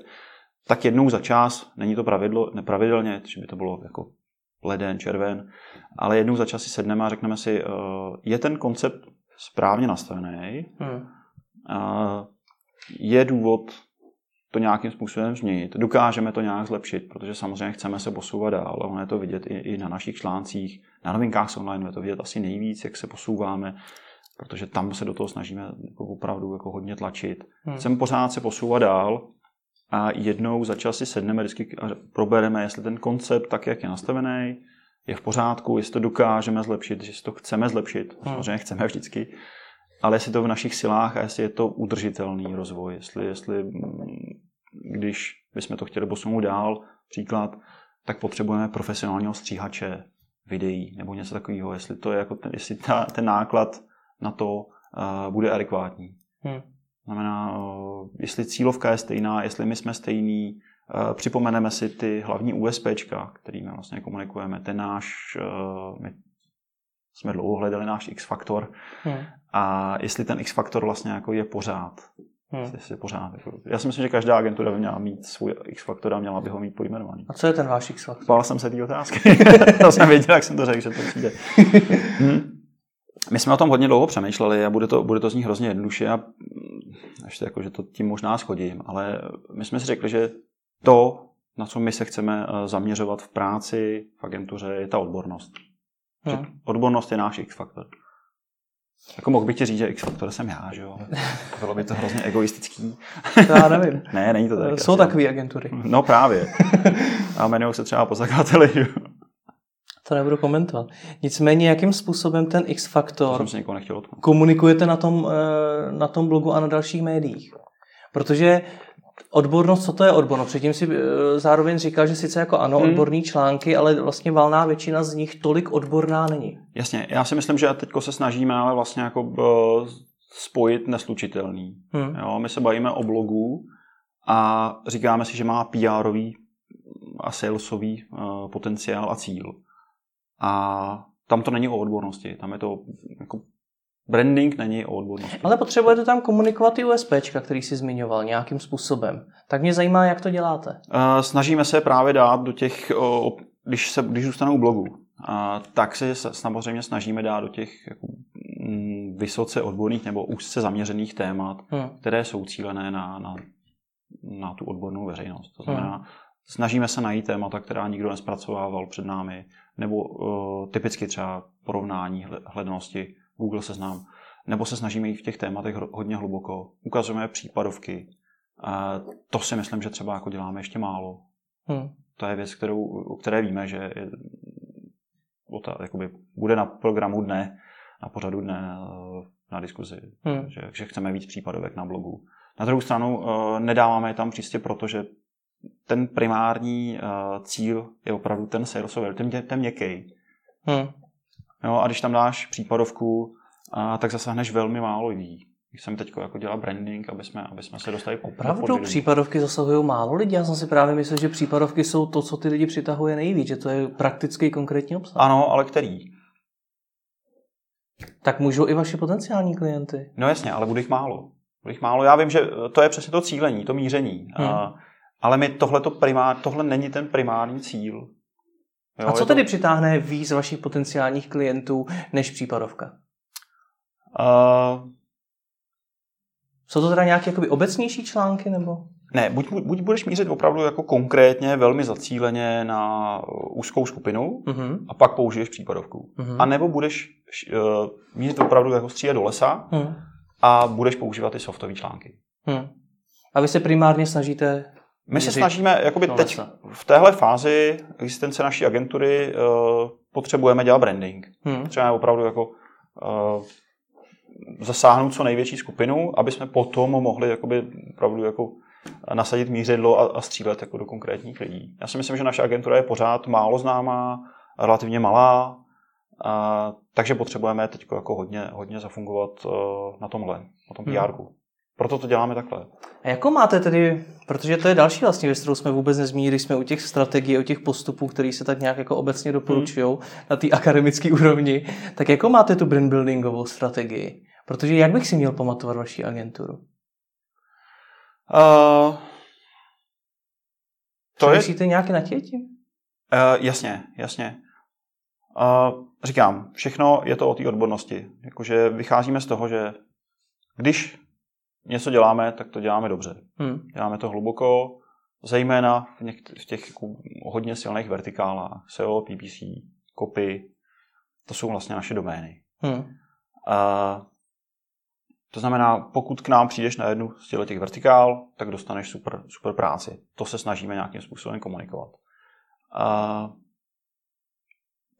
Tak jednou za čas, není to pravidlo, nepravidelně, že by to bylo jako leden, červen, ale jednou za čas si sedneme a řekneme si, je ten koncept správně nastavený, hmm je důvod to nějakým způsobem změnit. Dokážeme to nějak zlepšit, protože samozřejmě chceme se posouvat dál. Ono je to vidět i, i na našich článcích. Na novinkách online je to vidět asi nejvíc, jak se posouváme, protože tam se do toho snažíme jako opravdu jako hodně tlačit. Hmm. Chceme pořád se posouvat dál a jednou za čas si sedneme vždycky a probereme, jestli ten koncept, tak jak je nastavený, je v pořádku, jestli to dokážeme zlepšit, jestli to chceme zlepšit. Hmm. Samozřejmě chceme vždycky ale jestli to v našich silách a jestli je to udržitelný rozvoj, jestli, jestli mm, když bychom to chtěli posunout dál, příklad, tak potřebujeme profesionálního stříhače videí nebo něco takového, jestli to je jako ten, jestli ta, ten náklad na to uh, bude adekvátní. Hmm. Znamená, uh, jestli cílovka je stejná, jestli my jsme stejný, uh, připomeneme si ty hlavní USPčka, kterými vlastně komunikujeme, ten náš, uh, my jsme dlouho hledali náš X-faktor hmm. a jestli ten X-faktor vlastně jako je pořád. Hmm. Jestli je pořád. Jako, já si myslím, že každá agentura by měla mít svůj X-faktor a měla by ho mít pojmenovaný. A co je ten váš X-faktor? Bál jsem se té otázky. to jsem věděl, jak jsem to řekl, že to přijde. hmm. My jsme o tom hodně dlouho přemýšleli a bude to, bude to z nich hrozně jednoduše a ještě jako, že to tím možná schodím, ale my jsme si řekli, že to, na co my se chceme eh, zaměřovat v práci, v agentuře, je ta odbornost. Hmm. odbornost je náš X-faktor. Jako mohl bych ti říct, že X-faktor jsem já, že jo? Bylo by to hrozně egoistický. To já nevím. ne, není to tak. Jsou takové agentury. No právě. A jmenují se třeba po zakladateli, že To nebudu komentovat. Nicméně, jakým způsobem ten X-faktor komunikujete na tom, eh, na tom blogu a na dalších médiích? Protože Odbornost, co to je odbornost? Předtím si eh, zároveň říkal, že sice jako ano, hmm. odborný články, ale vlastně valná většina z nich tolik odborná není. Jasně, já si myslím, že teď se snažíme ale vlastně jako uh, spojit neslučitelný. Hmm. Jo, my se bavíme o blogu a říkáme si, že má pr a salesový uh, potenciál a cíl. A tam to není o odbornosti, tam je to jako Branding není o odbornosti. Ale potřebujete tam komunikovat i USP, který jsi zmiňoval nějakým způsobem. Tak mě zajímá, jak to děláte. Snažíme se právě dát do těch, když, se, když zůstanou blogu, tak se samozřejmě snažíme dát do těch jako mm, vysoce odborných nebo úzce zaměřených témat, Hmm. které jsou cílené na, na, na tu odbornou veřejnost. To Hmm. znamená, snažíme se najít témata, která nikdo nespracovával před námi, nebo uh, typicky třeba porovnání hle- hledanosti Google seznam, nebo se snažíme jít v těch tématech hodně hluboko. Ukazujeme případovky. To si myslím, že třeba jako děláme ještě málo. Hmm. To je věc, kterou, o které víme, že je, o ta, jakoby, bude na programu dne, na pořadu dne na diskuzi, Hmm. že, že chceme víc případovek na blogu. Na druhou stranu eh, nedáváme je tam čistě proto, že ten primární eh, cíl je opravdu ten salesový, ten, ten měkký. Hmm. Jo, a když tam dáš případovku, a, tak zasáhneš velmi málo lidí. Když jsem teď jako dělal branding, aby jsme, aby jsme se dostali po Opravdu případovky zasahují málo lidí? Já jsem si právě myslel, že případovky jsou to, co ty lidi přitahuje nejvíc, že to je praktický konkrétní obsah. Ano, ale který? Tak můžou i vaši potenciální klienty. No jasně, ale bude jich málo. Bude jich málo. Já vím, že to je přesně to cílení, to míření. Hmm. A, ale my tohle, primár, tohle není ten primární cíl. Jo, A co je tedy to, přitáhne víc vašich potenciálních klientů než případovka? Uh, Jsou to teda nějaké jakoby obecnější články nebo? ne, buď, buď budeš mířit opravdu jako konkrétně, velmi zacíleně na úzkou skupinu Mhm. a pak použiješ případovku. Mhm. A nebo budeš uh, mířit opravdu jako střílet do lesa Mhm. a budeš používat ty softové články. Mhm. A vy se primárně snažíte My se snažíme, jakoby teď v téhle fázi existence naší agentury uh, potřebujeme dělat branding. Hmm. Třeba opravdu jako uh, zasáhnout co největší skupinu, aby jsme potom mohli jakoby opravdu jako nasadit mířidlo a, a střílet jako do konkrétních lidí. Já si myslím, že naše agentura je pořád málo známá, relativně malá, a, takže potřebujeme teď jako hodně, hodně zafungovat uh, na tomhle, na tom Hmm. Pr Proto to děláme takhle. A jako máte tedy, protože to je další vlastně věc, kterou jsme vůbec nezmínili, když jsme u těch strategií, u těch postupů, které se tak nějak jako obecně doporučují na té akademické úrovni, tak jako máte tu brand buildingovou strategii? Protože jak bych si měl pamatovat vaši agenturu? Uh, to je, Myslíte nějaké natětí? Uh, jasně, jasně. Uh, říkám, všechno je to o té odbornosti. Jakože vycházíme z toho, že když něco děláme, tak to děláme dobře. Hmm. Děláme to hluboko, zejména v, něk- v těch jako hodně silných vertikálách. SEO, PPC, copy, to jsou vlastně naše domény. Hmm. Uh, to znamená, pokud k nám přijdeš na jednu z těchto těch vertikál, tak dostaneš super, super práci. To se snažíme nějakým způsobem komunikovat. Uh,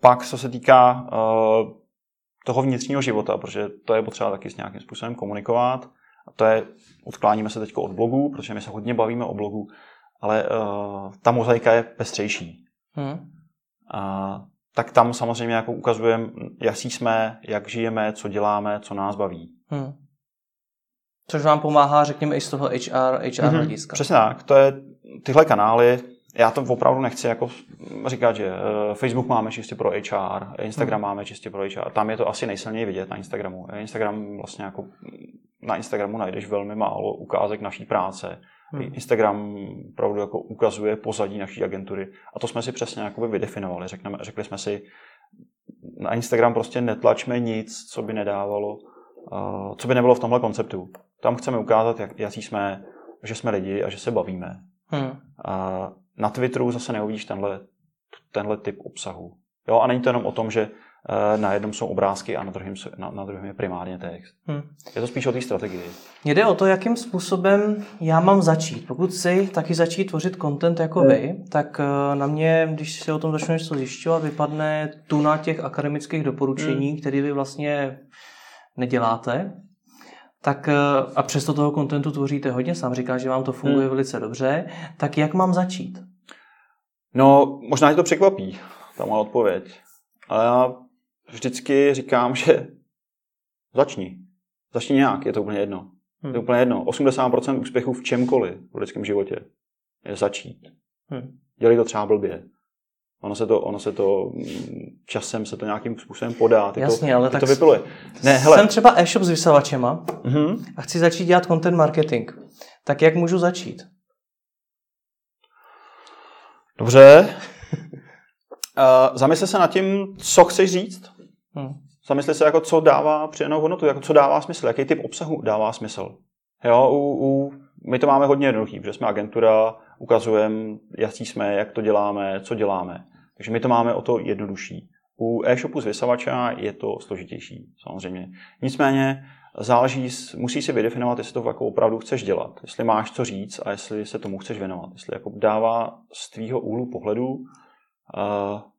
pak, co se týká uh, toho vnitřního života, protože to je potřeba taky s nějakým způsobem komunikovat, a to je, odkláníme se teď od blogu, protože my se hodně bavíme o blogu, ale uh, ta mozaika je pestřejší. Hmm. Uh, tak tam samozřejmě jako ukazujeme, jaký jsme, jak žijeme, co děláme, co nás baví. Hmm. Což vám pomáhá, řekněme, i z toho HR, HR mm-hmm. hlediska. Přesně tak. To je tyhle kanály. Já to opravdu nechci jako říkat, že eh, Facebook máme čistě pro HR, Instagram Hmm. máme čistě pro HR. Tam je to asi nejsilněji vidět na Instagramu. Instagram vlastně jako na Instagramu najdeš velmi málo ukázek naší práce. Hmm. Instagram opravdu jako ukazuje pozadí naší agentury. A to jsme si přesně jakoby vydefinovali. Řekneme, řekli jsme si, na Instagram prostě netlačme nic, co by nedávalo, uh, co by nebylo v tomhle konceptu. Tam chceme ukázat, jak, jaký jsme, že jsme lidi a že se bavíme. Hmm. A na Twitteru zase neuvidíš tenhle, tenhle typ obsahu. Jo, a není to jenom o tom, že uh, na jednom jsou obrázky a na druhém, na, na druhém je primárně text. Hmm. Je to spíš o té strategii. Mně jde o to, jakým způsobem já mám začít. Pokud chci taky začít tvořit content jako vy, tak eh, na mě, když si o tom začnu něco zjišťovat, vypadne tuna těch akademických doporučení, které vy vlastně neděláte. Tak eh, a přesto toho kontentu tvoříte hodně, sám říká, že vám to funguje velice dobře, tak jak mám začít? No, možná tě to překvapí, ta moje odpověď. Ale já vždycky říkám, že začni. Začni nějak, je to úplně jedno. Hmm. Je úplně jedno. 80% úspěchu v čemkoliv v lidském životě je začít. Hmm. Dělej to třeba blbě. Ono se to, ono se to mm, časem se to nějakým způsobem podá. Ty Jasně, to, ale ty tak to vypiluje. Ne, hele. Jsem třeba e-shop s vysavačema Mhm. a chci začít dělat content marketing. Tak jak můžu začít? Dobře. Uh, zamysli se nad tím, co chceš říct. Hmm. Zamysli se, jako co dává přidanou hodnotu, jako co dává smysl, jaký typ obsahu dává smysl. Jo, u, u, my to máme hodně jednoduchý, protože jsme agentura, ukazujeme, jaký jsme, jak to děláme, co děláme. Takže my to máme o to jednodušší. U e-shopu z vysavača je to složitější, samozřejmě. Nicméně záleží, musí si vydefinovat, jestli to jako opravdu chceš dělat, jestli máš co říct a jestli se tomu chceš věnovat, jestli jako dává z tvýho úhlu pohledu uh,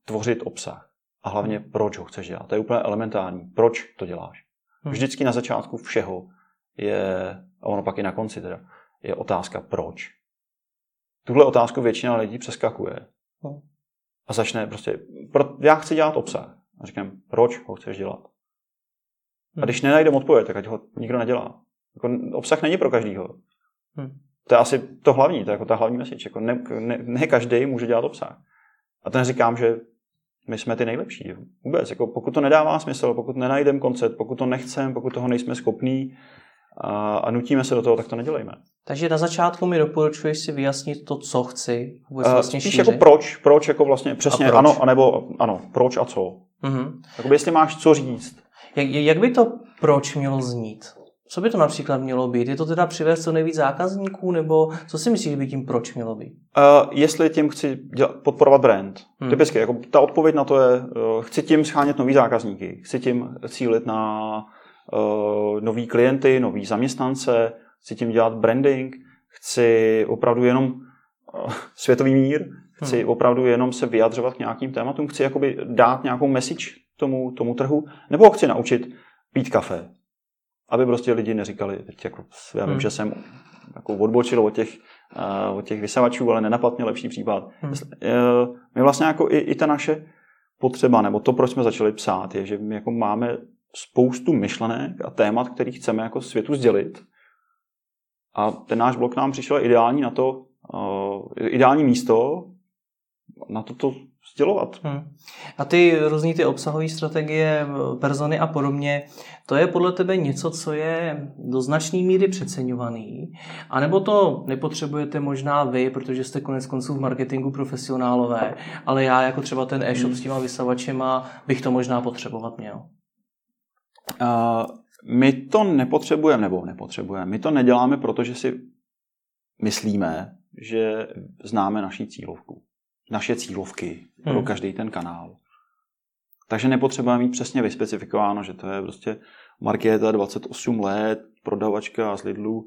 tvořit obsah. A hlavně, proč ho chceš dělat. To je úplně elementární. Proč to děláš? Hmm. Vždycky na začátku všeho je, a ono pak i na konci teda, je otázka proč. Tuhle otázku většina lidí přeskakuje. A začne prostě, pro, já chci dělat obsah. A říkám, proč ho chceš dělat? A hmm. když nenajdeme odpověď, tak ať ho nikdo nedělá. Jako, obsah není pro každýho. Hmm. To je asi to hlavní, to je jako ta hlavní message. Jako ne, ne, ne každý může dělat obsah. A to neříkám, že my jsme ty nejlepší. Vůbec. Jako pokud to nedává smysl, pokud nenajdeme koncept, pokud to nechceme, pokud toho nejsme schopní a, a nutíme se do toho, tak to nedělejme. Takže na začátku mi doporučuješ si vyjasnit to, co chci. Vůbec vlastně Spíš jako proč, proč jako vlastně přesně, a proč? ano, anebo ano, proč a co. Mm-hmm. Jakoby jestli máš co říct. Jak, jak by to proč mělo znít? Co by to například mělo být? Je to teda přivést co nejvíc zákazníků, nebo co si myslíš, že by tím proč mělo být? Uh, jestli tím chci dělat, podporovat brand. Hmm. Typicky, jako ta odpověď na to je, uh, chci tím schánět nový zákazníky, chci tím cílit na nový klienty, nový zaměstnance, chci tím dělat branding, chci opravdu jenom uh, světový mír, chci hmm. opravdu jenom se vyjadřovat k nějakým tématům, chci jakoby dát nějakou message tomu, tomu trhu, nebo chci naučit pít kafe, aby prostě lidi neříkali, teď jako, já vím, hmm. že jsem jako odbočil od těch, uh, od těch vysavačů, ale nenapadl mě lepší případ. Hmm. Uh, my vlastně jako i, i ta naše potřeba, nebo to, proč jsme začali psát, je, že my jako máme spoustu myšlenek a témat, který chceme jako světu sdělit. A ten náš blok nám přišel ideální na to, uh, ideální místo na to, to sdělovat. Hmm. A ty různý ty obsahové strategie, persony a podobně, to je podle tebe něco, co je do značné míry přeceňovaný? A nebo to nepotřebujete možná vy, protože jste konec konců v marketingu profesionálové, ale já jako třeba ten e-shop hmm. s těma vysavačema bych to možná potřebovat měl? My to nepotřebujeme, nebo nepotřebujeme. My to neděláme, protože si myslíme, že známe naší cílovku naše cílovky pro hmm. každý ten kanál. Takže nepotřebujeme mít přesně vyspecifikováno, že to je prostě Markéta 28 let, prodavačka z Lidlu.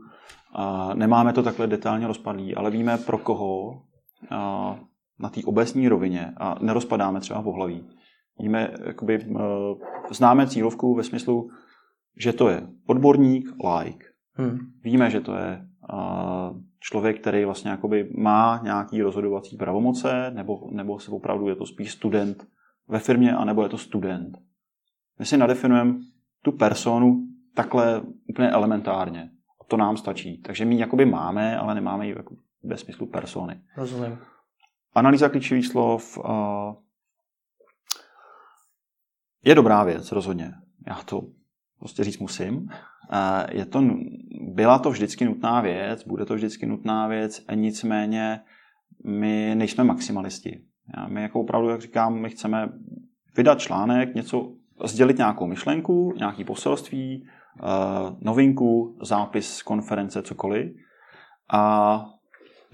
A nemáme to takhle detailně rozpadlý, ale víme pro koho a na té obecní rovině a nerozpadáme třeba v ohlaví. Víme, jakoby, známe cílovku ve smyslu, že to je odborník, like. Hmm. Víme, že to je člověk, který vlastně jakoby má nějaký rozhodovací pravomoce, nebo, nebo se opravdu je to spíš student ve firmě, anebo je to student. My si nadefinujeme tu personu takhle úplně elementárně. A to nám stačí. Takže my ji jakoby máme, ale nemáme ji jako ve smyslu persony. Rozumím. Analýza klíčových slov uh, je dobrá věc, rozhodně. Já to prostě říct musím. Je to, byla to vždycky nutná věc, bude to vždycky nutná věc, nicméně my nejsme maximalisti. My jako opravdu, jak říkám, my chceme vydat článek, něco, sdělit nějakou myšlenku, nějaký poselství, novinku, zápis konference, cokoliv. A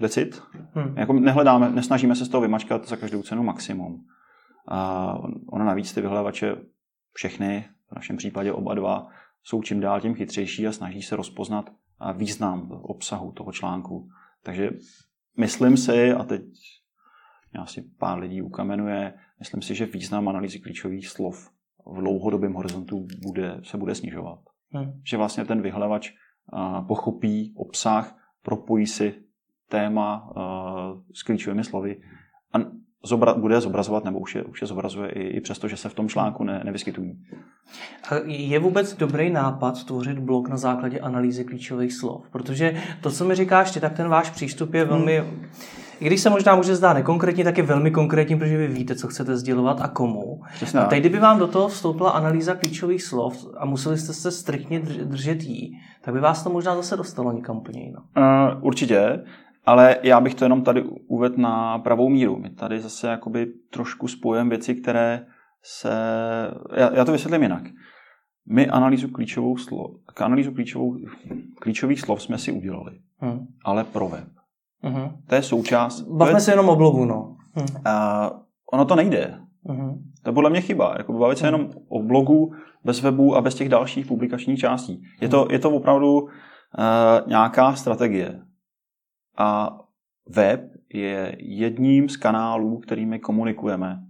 decit. Hmm. Jako nehledáme, nesnažíme se z toho vymačkat za každou cenu maximum. A ono navíc ty vyhledávače všechny, v našem případě oba dva, jsou čím dál tím chytřejší a snaží se rozpoznat význam obsahu toho článku. Takže myslím si, a teď asi pár lidí ukamenuje, myslím si, že význam analýzy klíčových slov v dlouhodobém horizontu bude, se bude snižovat. Hmm. Že vlastně ten vyhledač pochopí obsah, propojí si téma s klíčovými slovy zobra, bude zobrazovat, nebo už je, už je zobrazuje i, i přesto, že se v tom článku ne, nevyskytují. A je vůbec dobrý nápad tvořit blog na základě analýzy klíčových slov? Protože to, co mi říkáš ty, tak ten váš přístup je velmi... Hmm. I když se možná může zdát nekonkrétní, tak je velmi konkrétní, protože vy víte, co chcete sdělovat a komu. Přesná. A teď, kdyby vám do toho vstoupila analýza klíčových slov a museli jste se striktně držet jí, tak by vás to možná zase dostalo někam úplně jinam. Uh, určitě. Ale já bych to jenom tady uvedl na pravou míru. My tady zase jakoby trošku spojujeme věci, které se, já, já to vysvětlím jinak. My analýzu, klíčovou slov, k analýzu klíčovou, klíčových slov jsme si udělali, hmm. ale pro web. Hmm. To je součást... Bavme je, se jenom o blogu, no. Hmm. Uh, ono to nejde. Hmm. To je podle mě chyba. Jako bavit se jenom o blogu, bez webu a bez těch dalších publikačních částí. Je to, je to opravdu uh, nějaká strategie. A web je jedním z kanálů, kterými komunikujeme.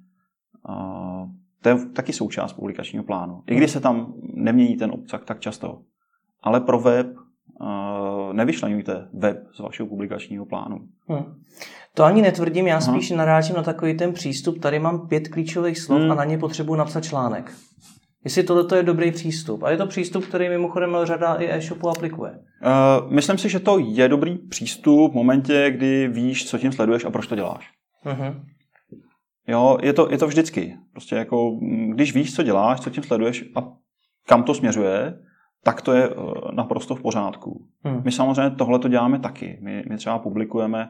To je taky součást publikačního plánu. I když se tam nemění ten obsah tak často. Ale pro web nevyšlenujte web z vašeho publikačního plánu. Hmm. To ani netvrdím, já spíš Aha. narážím na takový ten přístup, tady mám pět klíčových slov hmm. a na ně potřebuji napsat článek. Jestli tohle je dobrý přístup. A je to přístup, který mimochodem řada i e-shopu aplikuje. Uh, myslím si, že to je dobrý přístup v momentě, kdy víš, co tím sleduješ a proč to děláš. Uh-huh. Jo, je to, je to vždycky. Prostě jako, když víš, co děláš, co tím sleduješ a kam to směřuje, tak to je eh, naprosto v pořádku. Hmm. My samozřejmě tohle to děláme taky. My, my třeba publikujeme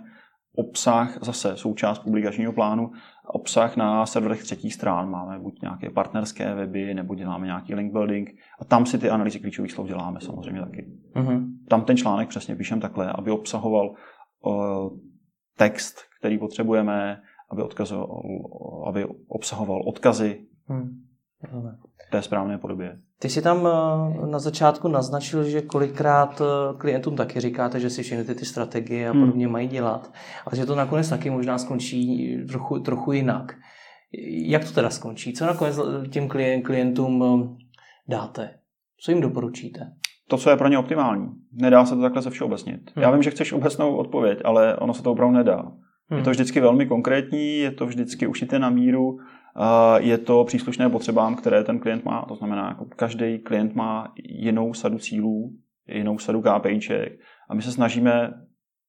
obsah, zase součást publikačního plánu, obsah na serverech třetích stran. Máme buď nějaké partnerské weby, nebo děláme nějaký link building a tam si ty analýzy klíčových slov děláme samozřejmě taky. Mm-hmm. Tam ten článek přesně píšem takhle, aby obsahoval uh, text, který potřebujeme, aby, odkazoval, aby obsahoval odkazy. Hmm. V té správné podobě. Ty jsi tam eh, na začátku naznačil, že kolikrát eh, klientům taky říkáte, že si všechny ty, ty strategie a hmm. podobně hmm. mají dělat, ale že to nakonec taky možná skončí trochu, trochu jinak. Jak to teda skončí? Co nakonec těm klientům eh, dáte? Co jim doporučíte? To, co je pro ně optimální. Nedá se to takhle ze všeobecnit. Hmm. Já vím, že chceš obecnou odpověď, ale ono se to opravdu nedá. Hmm. Je to vždycky velmi konkrétní, je to vždycky ušité na míru, je to příslušné potřebám, které ten klient má. To znamená, jako každý klient má jinou sadu cílů, jinou sadu KPIček a my se snažíme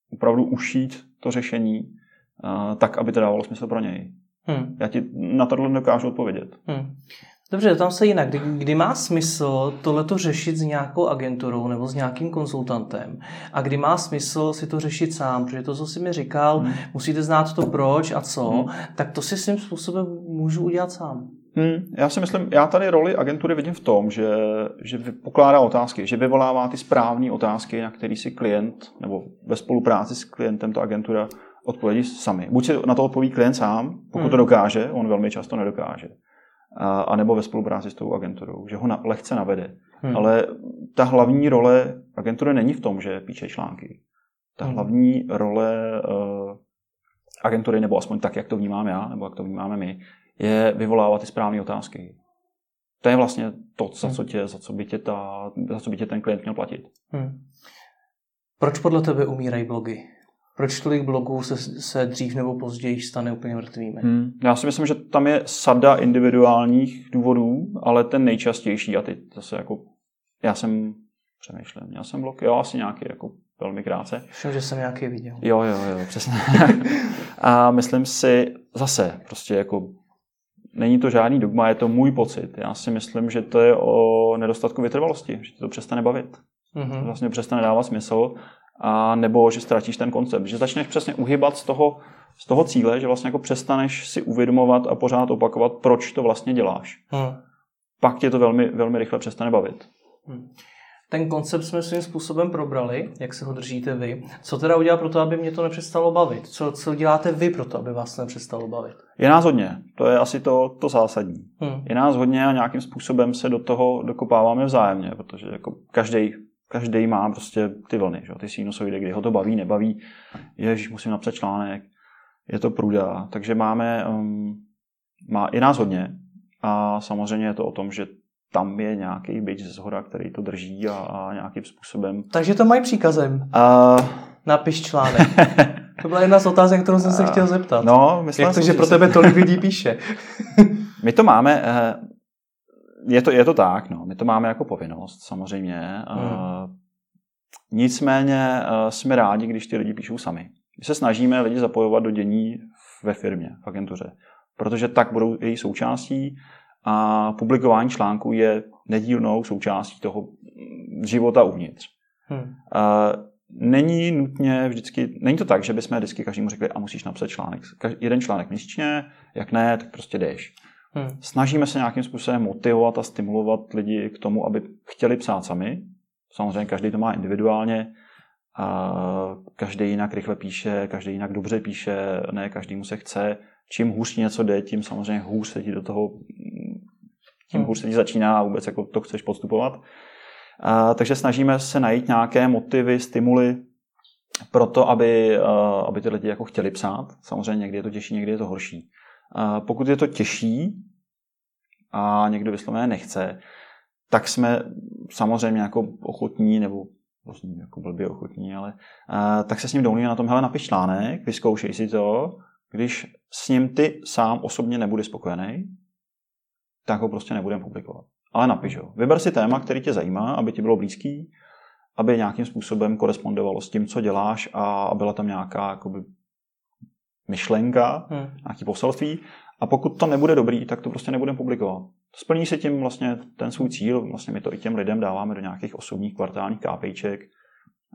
opravdu ušít to řešení tak, aby to dávalo smysl pro něj. Hmm. Já ti na tohle dokážu odpovědět. Hmm. Dobře, tam se jinak. Kdy, kdy má smysl tohleto řešit s nějakou agenturou nebo s nějakým konzultantem a kdy má smysl si to řešit sám, protože to, co jsi mi říkal, hmm. musíte znát to proč a co, hmm. tak to si svým způsobem můžu udělat sám. Hmm, já si myslím, já tady roli agentury vidím v tom, že, že pokládá otázky, že vyvolává ty správné otázky, na který si klient nebo ve spolupráci s klientem to agentura odpovědí sami. Buď si na to odpoví klient sám, pokud hmm. to dokáže, on velmi často nedokáže a, a nebo ve spolupráci s tou agenturou, že ho na, lehce navede. Hmm. Ale ta hlavní role agentury není v tom, že píše články. Ta hmm. hlavní role uh, agentury, nebo aspoň tak, jak to vnímám já, nebo jak to vnímáme my, je vyvolávat ty správné otázky. To je vlastně to, za co, hmm. tě, za co, by, tě ta, za co by tě ten klient měl platit. Hmm. Proč podle tebe umírají blogy? Proč tolik blogů se, se dřív nebo později stane úplně mrtvými? Hmm. Já si myslím, že tam je sada individuálních důvodů, ale ten nejčastější, a teď zase jako, já jsem přemýšlel, měl jsem blog, jo, asi nějaký jako velmi krátce. Myslím, že jsem nějaký viděl. Jo, jo, jo, přesně. a myslím si, zase, prostě jako není to žádný dogma, je to můj pocit. Já si myslím, že to je o nedostatku vytrvalosti, že ti to přestane bavit. Mm-hmm. To vlastně přestane dávat smysl a nebo že ztratíš ten koncept, že začneš přesně uhybat z toho, z toho cíle, že vlastně jako přestaneš si uvědomovat a pořád opakovat, proč to vlastně děláš. Hmm. Pak tě to velmi, velmi rychle přestane bavit. Hmm. Ten koncept jsme svým způsobem probrali, jak se ho držíte vy. Co teda udělat pro to, aby mě to nepřestalo bavit? Co, co děláte vy pro to, aby vás to nepřestalo bavit? Je nás hodně. To je asi to, to zásadní. Hmm. Je nás hodně a nějakým způsobem se do toho dokopáváme vzájemně, protože jako každý každý má prostě ty vlny, že? ty sinusoidy, kdy ho to baví, nebaví, ježiš, musím napsat článek, je to průda, takže máme, um, má i nás hodně a samozřejmě je to o tom, že tam je nějaký byč z hora, který to drží a, a nějakým způsobem. Takže to mají příkazem. Uh... Napiš článek. to byla jedna z otázek, kterou jsem se uh... chtěl zeptat. No, myslím, Jak to, že pro tebe tolik lidí píše? My to máme, eh, je to, je to tak, no. My to máme jako povinnost, samozřejmě. Hmm. Uh, nicméně uh, jsme rádi, když ty lidi píšou sami. My se snažíme lidi zapojovat do dění ve firmě, v agentuře, protože tak budou její součástí a publikování článku je nedílnou součástí toho života uvnitř. Hmm. Uh, není nutně vždycky, není to tak, že bychom vždycky každému řekli, a musíš napsat článek, jeden článek měsíčně, jak ne, tak prostě jdeš. Hmm. Snažíme se nějakým způsobem motivovat a stimulovat lidi k tomu, aby chtěli psát sami. Samozřejmě každý to má individuálně, a každý jinak rychle píše, každý jinak dobře píše, ne každému se chce. Čím hůř něco jde, tím samozřejmě hůř se ti do toho, tím hmm. hůř se ti začíná a vůbec jako to chceš podstupovat. A, takže snažíme se najít nějaké motivy, stimuly pro to, aby, aby ty lidi jako chtěli psát. Samozřejmě někdy je to těžší, někdy je to horší. Pokud je to těžší a někdo vysloveně nechce, tak jsme samozřejmě jako ochotní nebo vlastně jako blbě ochotní, ale tak se s ním domluvíme na tom, hele, napiš článek, vyzkoušej si to, když s ním ty sám osobně nebude spokojený, tak ho prostě nebudeme publikovat. Ale napiš ho. Vyber si téma, který tě zajímá, aby ti bylo blízký, aby nějakým způsobem korespondovalo s tím, co děláš a byla tam nějaká jakoby, myšlenka, hmm. nějaký poselství. A pokud to nebude dobrý, tak to prostě nebudeme publikovat. Splní se tím vlastně ten svůj cíl, vlastně my to i těm lidem dáváme do nějakých osobních kvartálních KPIček,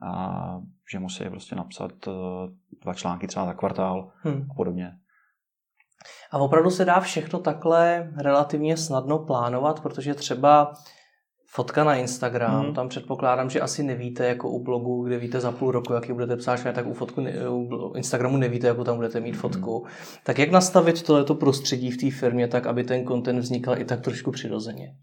a že musí prostě napsat eh, dva články třeba za kvartál hmm. a podobně. A opravdu se dá všechno takhle relativně snadno plánovat, protože třeba fotka na Instagram, hmm. tam předpokládám, že asi nevíte jako u blogu, kde víte za půl roku, jaký budete psát, tak u, fotku, u Instagramu nevíte, jakou tam budete mít fotku. Hmm. Tak jak nastavit tohleto prostředí v té firmě tak, aby ten content vznikal i tak trošku přirozeně?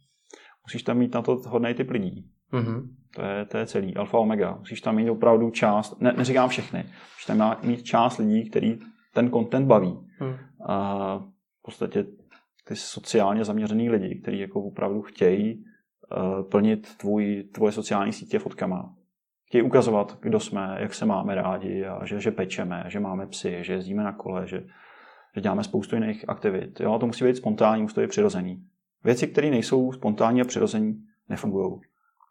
Musíš tam mít na to hodný typ lidí. Mm-hmm. To, je, to je celý, alfa omega. Musíš tam mít opravdu část, ne, neříkám všechny, musíš tam mít část lidí, který ten content baví. Mm. A v podstatě ty sociálně zaměřený lidi, kteří jako opravdu chtějí plnit tvůj, tvoje sociální sítě fotkama. Chtějí ukazovat, kdo jsme, jak se máme rádi, a že, že pečeme, že máme psy, že jezdíme na kole, že, že děláme spoustu jiných aktivit. Jo, to musí být spontánní, musí to být přirozený. Věci, které nejsou spontánní a přirození, nefungují.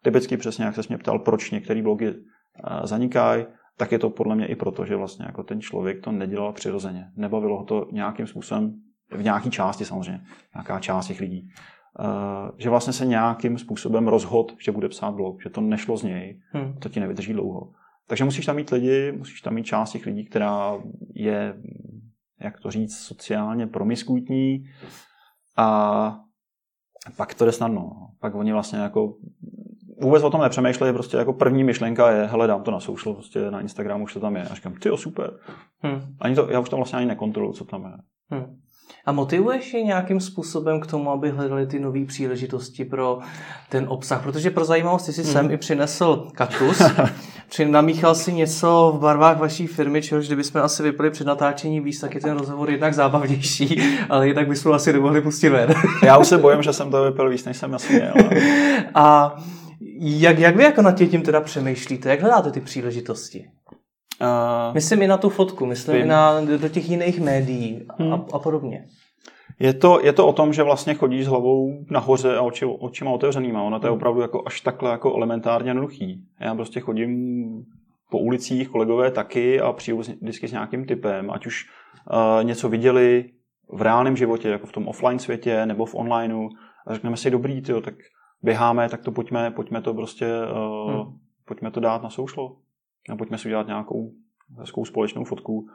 Typicky přesně, jak se mě ptal, proč některé blogy eh, zanikají, tak je to podle mě i proto, že vlastně jako ten člověk to nedělal přirozeně. Nebavilo ho to nějakým způsobem, v nějaké části samozřejmě, nějaká část těch lidí, eh, že vlastně se nějakým způsobem rozhod, že bude psát blog, že to nešlo z něj, hmm. to ti nevydrží dlouho. Takže musíš tam mít lidi, musíš tam mít část těch lidí, která je, jak to říct, sociálně promiskutní a pak to jde snadno. Pak oni vlastně jako vůbec o tom nepřemýšleli, prostě jako první myšlenka je, hele, dám to na social, prostě na Instagramu už to tam je. A říkám, ty jo, super. Hmm. Ani to, já už tam vlastně ani nekontroluji, co tam je. Hmm. A motivuješ je nějakým způsobem k tomu, aby hledali ty nové příležitosti pro ten obsah? Protože pro zajímavost ty si hmm. sem i přinesl kaktus, namíchal si něco v barvách vaší firmy, čehož kdybychom asi vypili před natáčení víc, tak je ten rozhovor jednak zábavnější, ale jinak bychom asi nemohli pustit ven. Já už se bojím, že jsem to vypil víc, než jsem asi měl. A jak, jak vy jako nad tím teda přemýšlíte? Jak hledáte ty příležitosti? Uh, myslím i na tu fotku, myslím vím. i na, do těch jiných médií a, hmm. a podobně. Je to, je to o tom, že vlastně chodíš s hlavou nahoře a oči, očima otevřenýma. Ono to je hmm. opravdu jako až takhle jako elementárně jednoduchý. Já prostě chodím po ulicích, kolegové taky a přijdu vždycky s nějakým typem, ať už uh, něco viděli v reálném životě, jako v tom offline světě nebo v onlineu a řekneme si, dobrý, tyjo, tak běháme, tak to pojďme, pojďme to prostě, uh, hmm. pojďme to dát na social. A pojďme si udělat nějakou hezkou společnou fotku.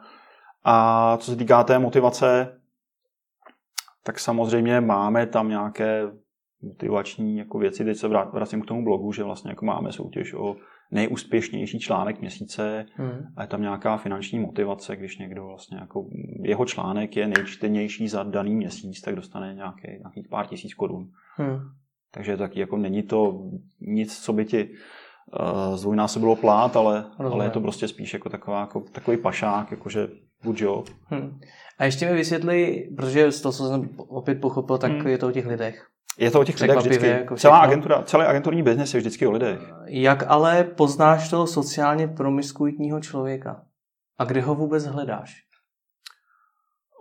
A co se týká té motivace, tak samozřejmě máme tam nějaké motivační jako věci. Teď se vracím k tomu blogu, že vlastně jako máme soutěž o nejúspěšnější článek měsíce hmm. a je tam nějaká finanční motivace, když někdo vlastně jako jeho článek je nejčtenější za daný měsíc, tak dostane nějaký, nějakých pár tisíc korun. Hmm. Takže taky jako není to nic, co by ti zdvojnásobilo plát, ale, ale je to prostě spíš jako, taková, jako takový pašák, jakože good job. Hmm. A ještě mi vysvětli, protože z toho, co jsem opět pochopil, tak hmm. je to o těch lidech. Je to o těch lidech vždycky. Jako Celá agentura, celý agenturní biznes je vždycky o lidech. Jak ale poznáš toho sociálně promiskuitního člověka? A kde ho vůbec hledáš?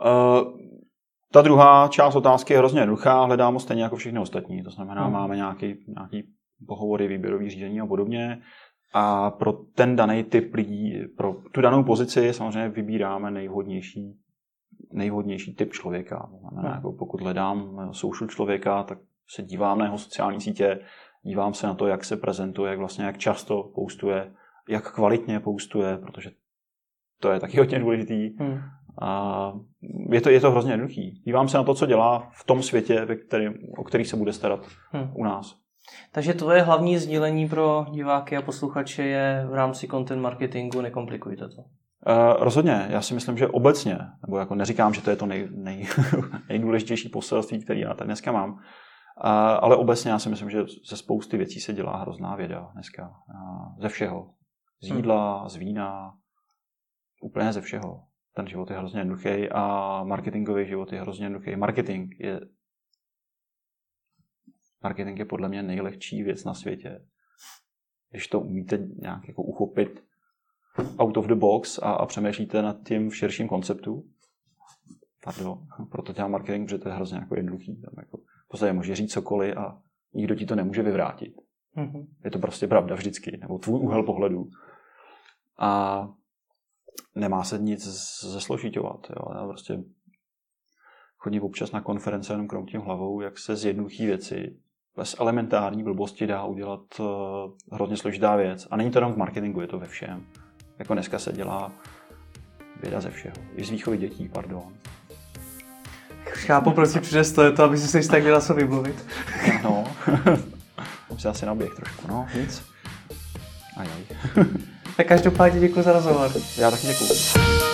Uh, ta druhá část otázky je hrozně jednoduchá, hledáme stejně jako všechny ostatní. To znamená, hmm. máme nějaký, nějaký pohovory, výběrový řízení a podobně. A pro ten daný typ lidí, pro tu danou pozici samozřejmě vybíráme nejvhodnější, nejvhodnější typ člověka. Znamená, hmm. jako pokud hledám social člověka, tak se dívám na jeho sociální sítě, dívám se na to, jak se prezentuje, jak vlastně jak často postuje, jak kvalitně postuje, protože to je taky hodně důležitý. Hmm. A je to, je to hrozně jednoduchý. Dívám se na to, co dělá v tom světě, ve který, o který se bude starat hmm. u nás. Takže tvoje hlavní sdílení pro diváky a posluchače je v rámci content marketingu nekomplikujte to. Uh, rozhodně, já si myslím, že obecně, nebo jako neříkám, že to je to nej, nej, nejdůležitější poselství, který já tady dneska mám, uh, ale obecně já si myslím, že ze spousty věcí se dělá hrozná věda dneska. Uh, ze všeho. Z hmm. jídla, hmm. z vína, úplně ze všeho. Ten život je hrozně jednoduchý a marketingový život je hrozně jednoduchý. Marketing je marketing je podle mě nejlehčí věc na světě. Když to umíte nějak jako uchopit out of the box a, a přemýšlíte nad tím v širším konceptu, pardon, proto dělám marketing, protože to je hrozně jako jednoduchý. Tam jako, v podstatě může říct cokoliv a nikdo ti to nemůže vyvrátit. Mm-hmm. Je to prostě pravda vždycky, nebo tvůj úhel pohledu. A nemá se nic zesložitovat. Jo. Já prostě chodím občas na konference jenom kroutím hlavou, jak se z jednoduché věci bez elementární blbosti dá udělat uh, hrozně složitá věc. A není to jenom v marketingu, je to ve všem. Jako dneska se dělá věda ze všeho. I z výchovy dětí, pardon. Chápu, proč si přines to, je to, aby si se tak měla co vybavit. no, musím asi naběh trošku, no, nic. Ajaj. tak každopádně děkuji za rozhovor. Já taky děkuji.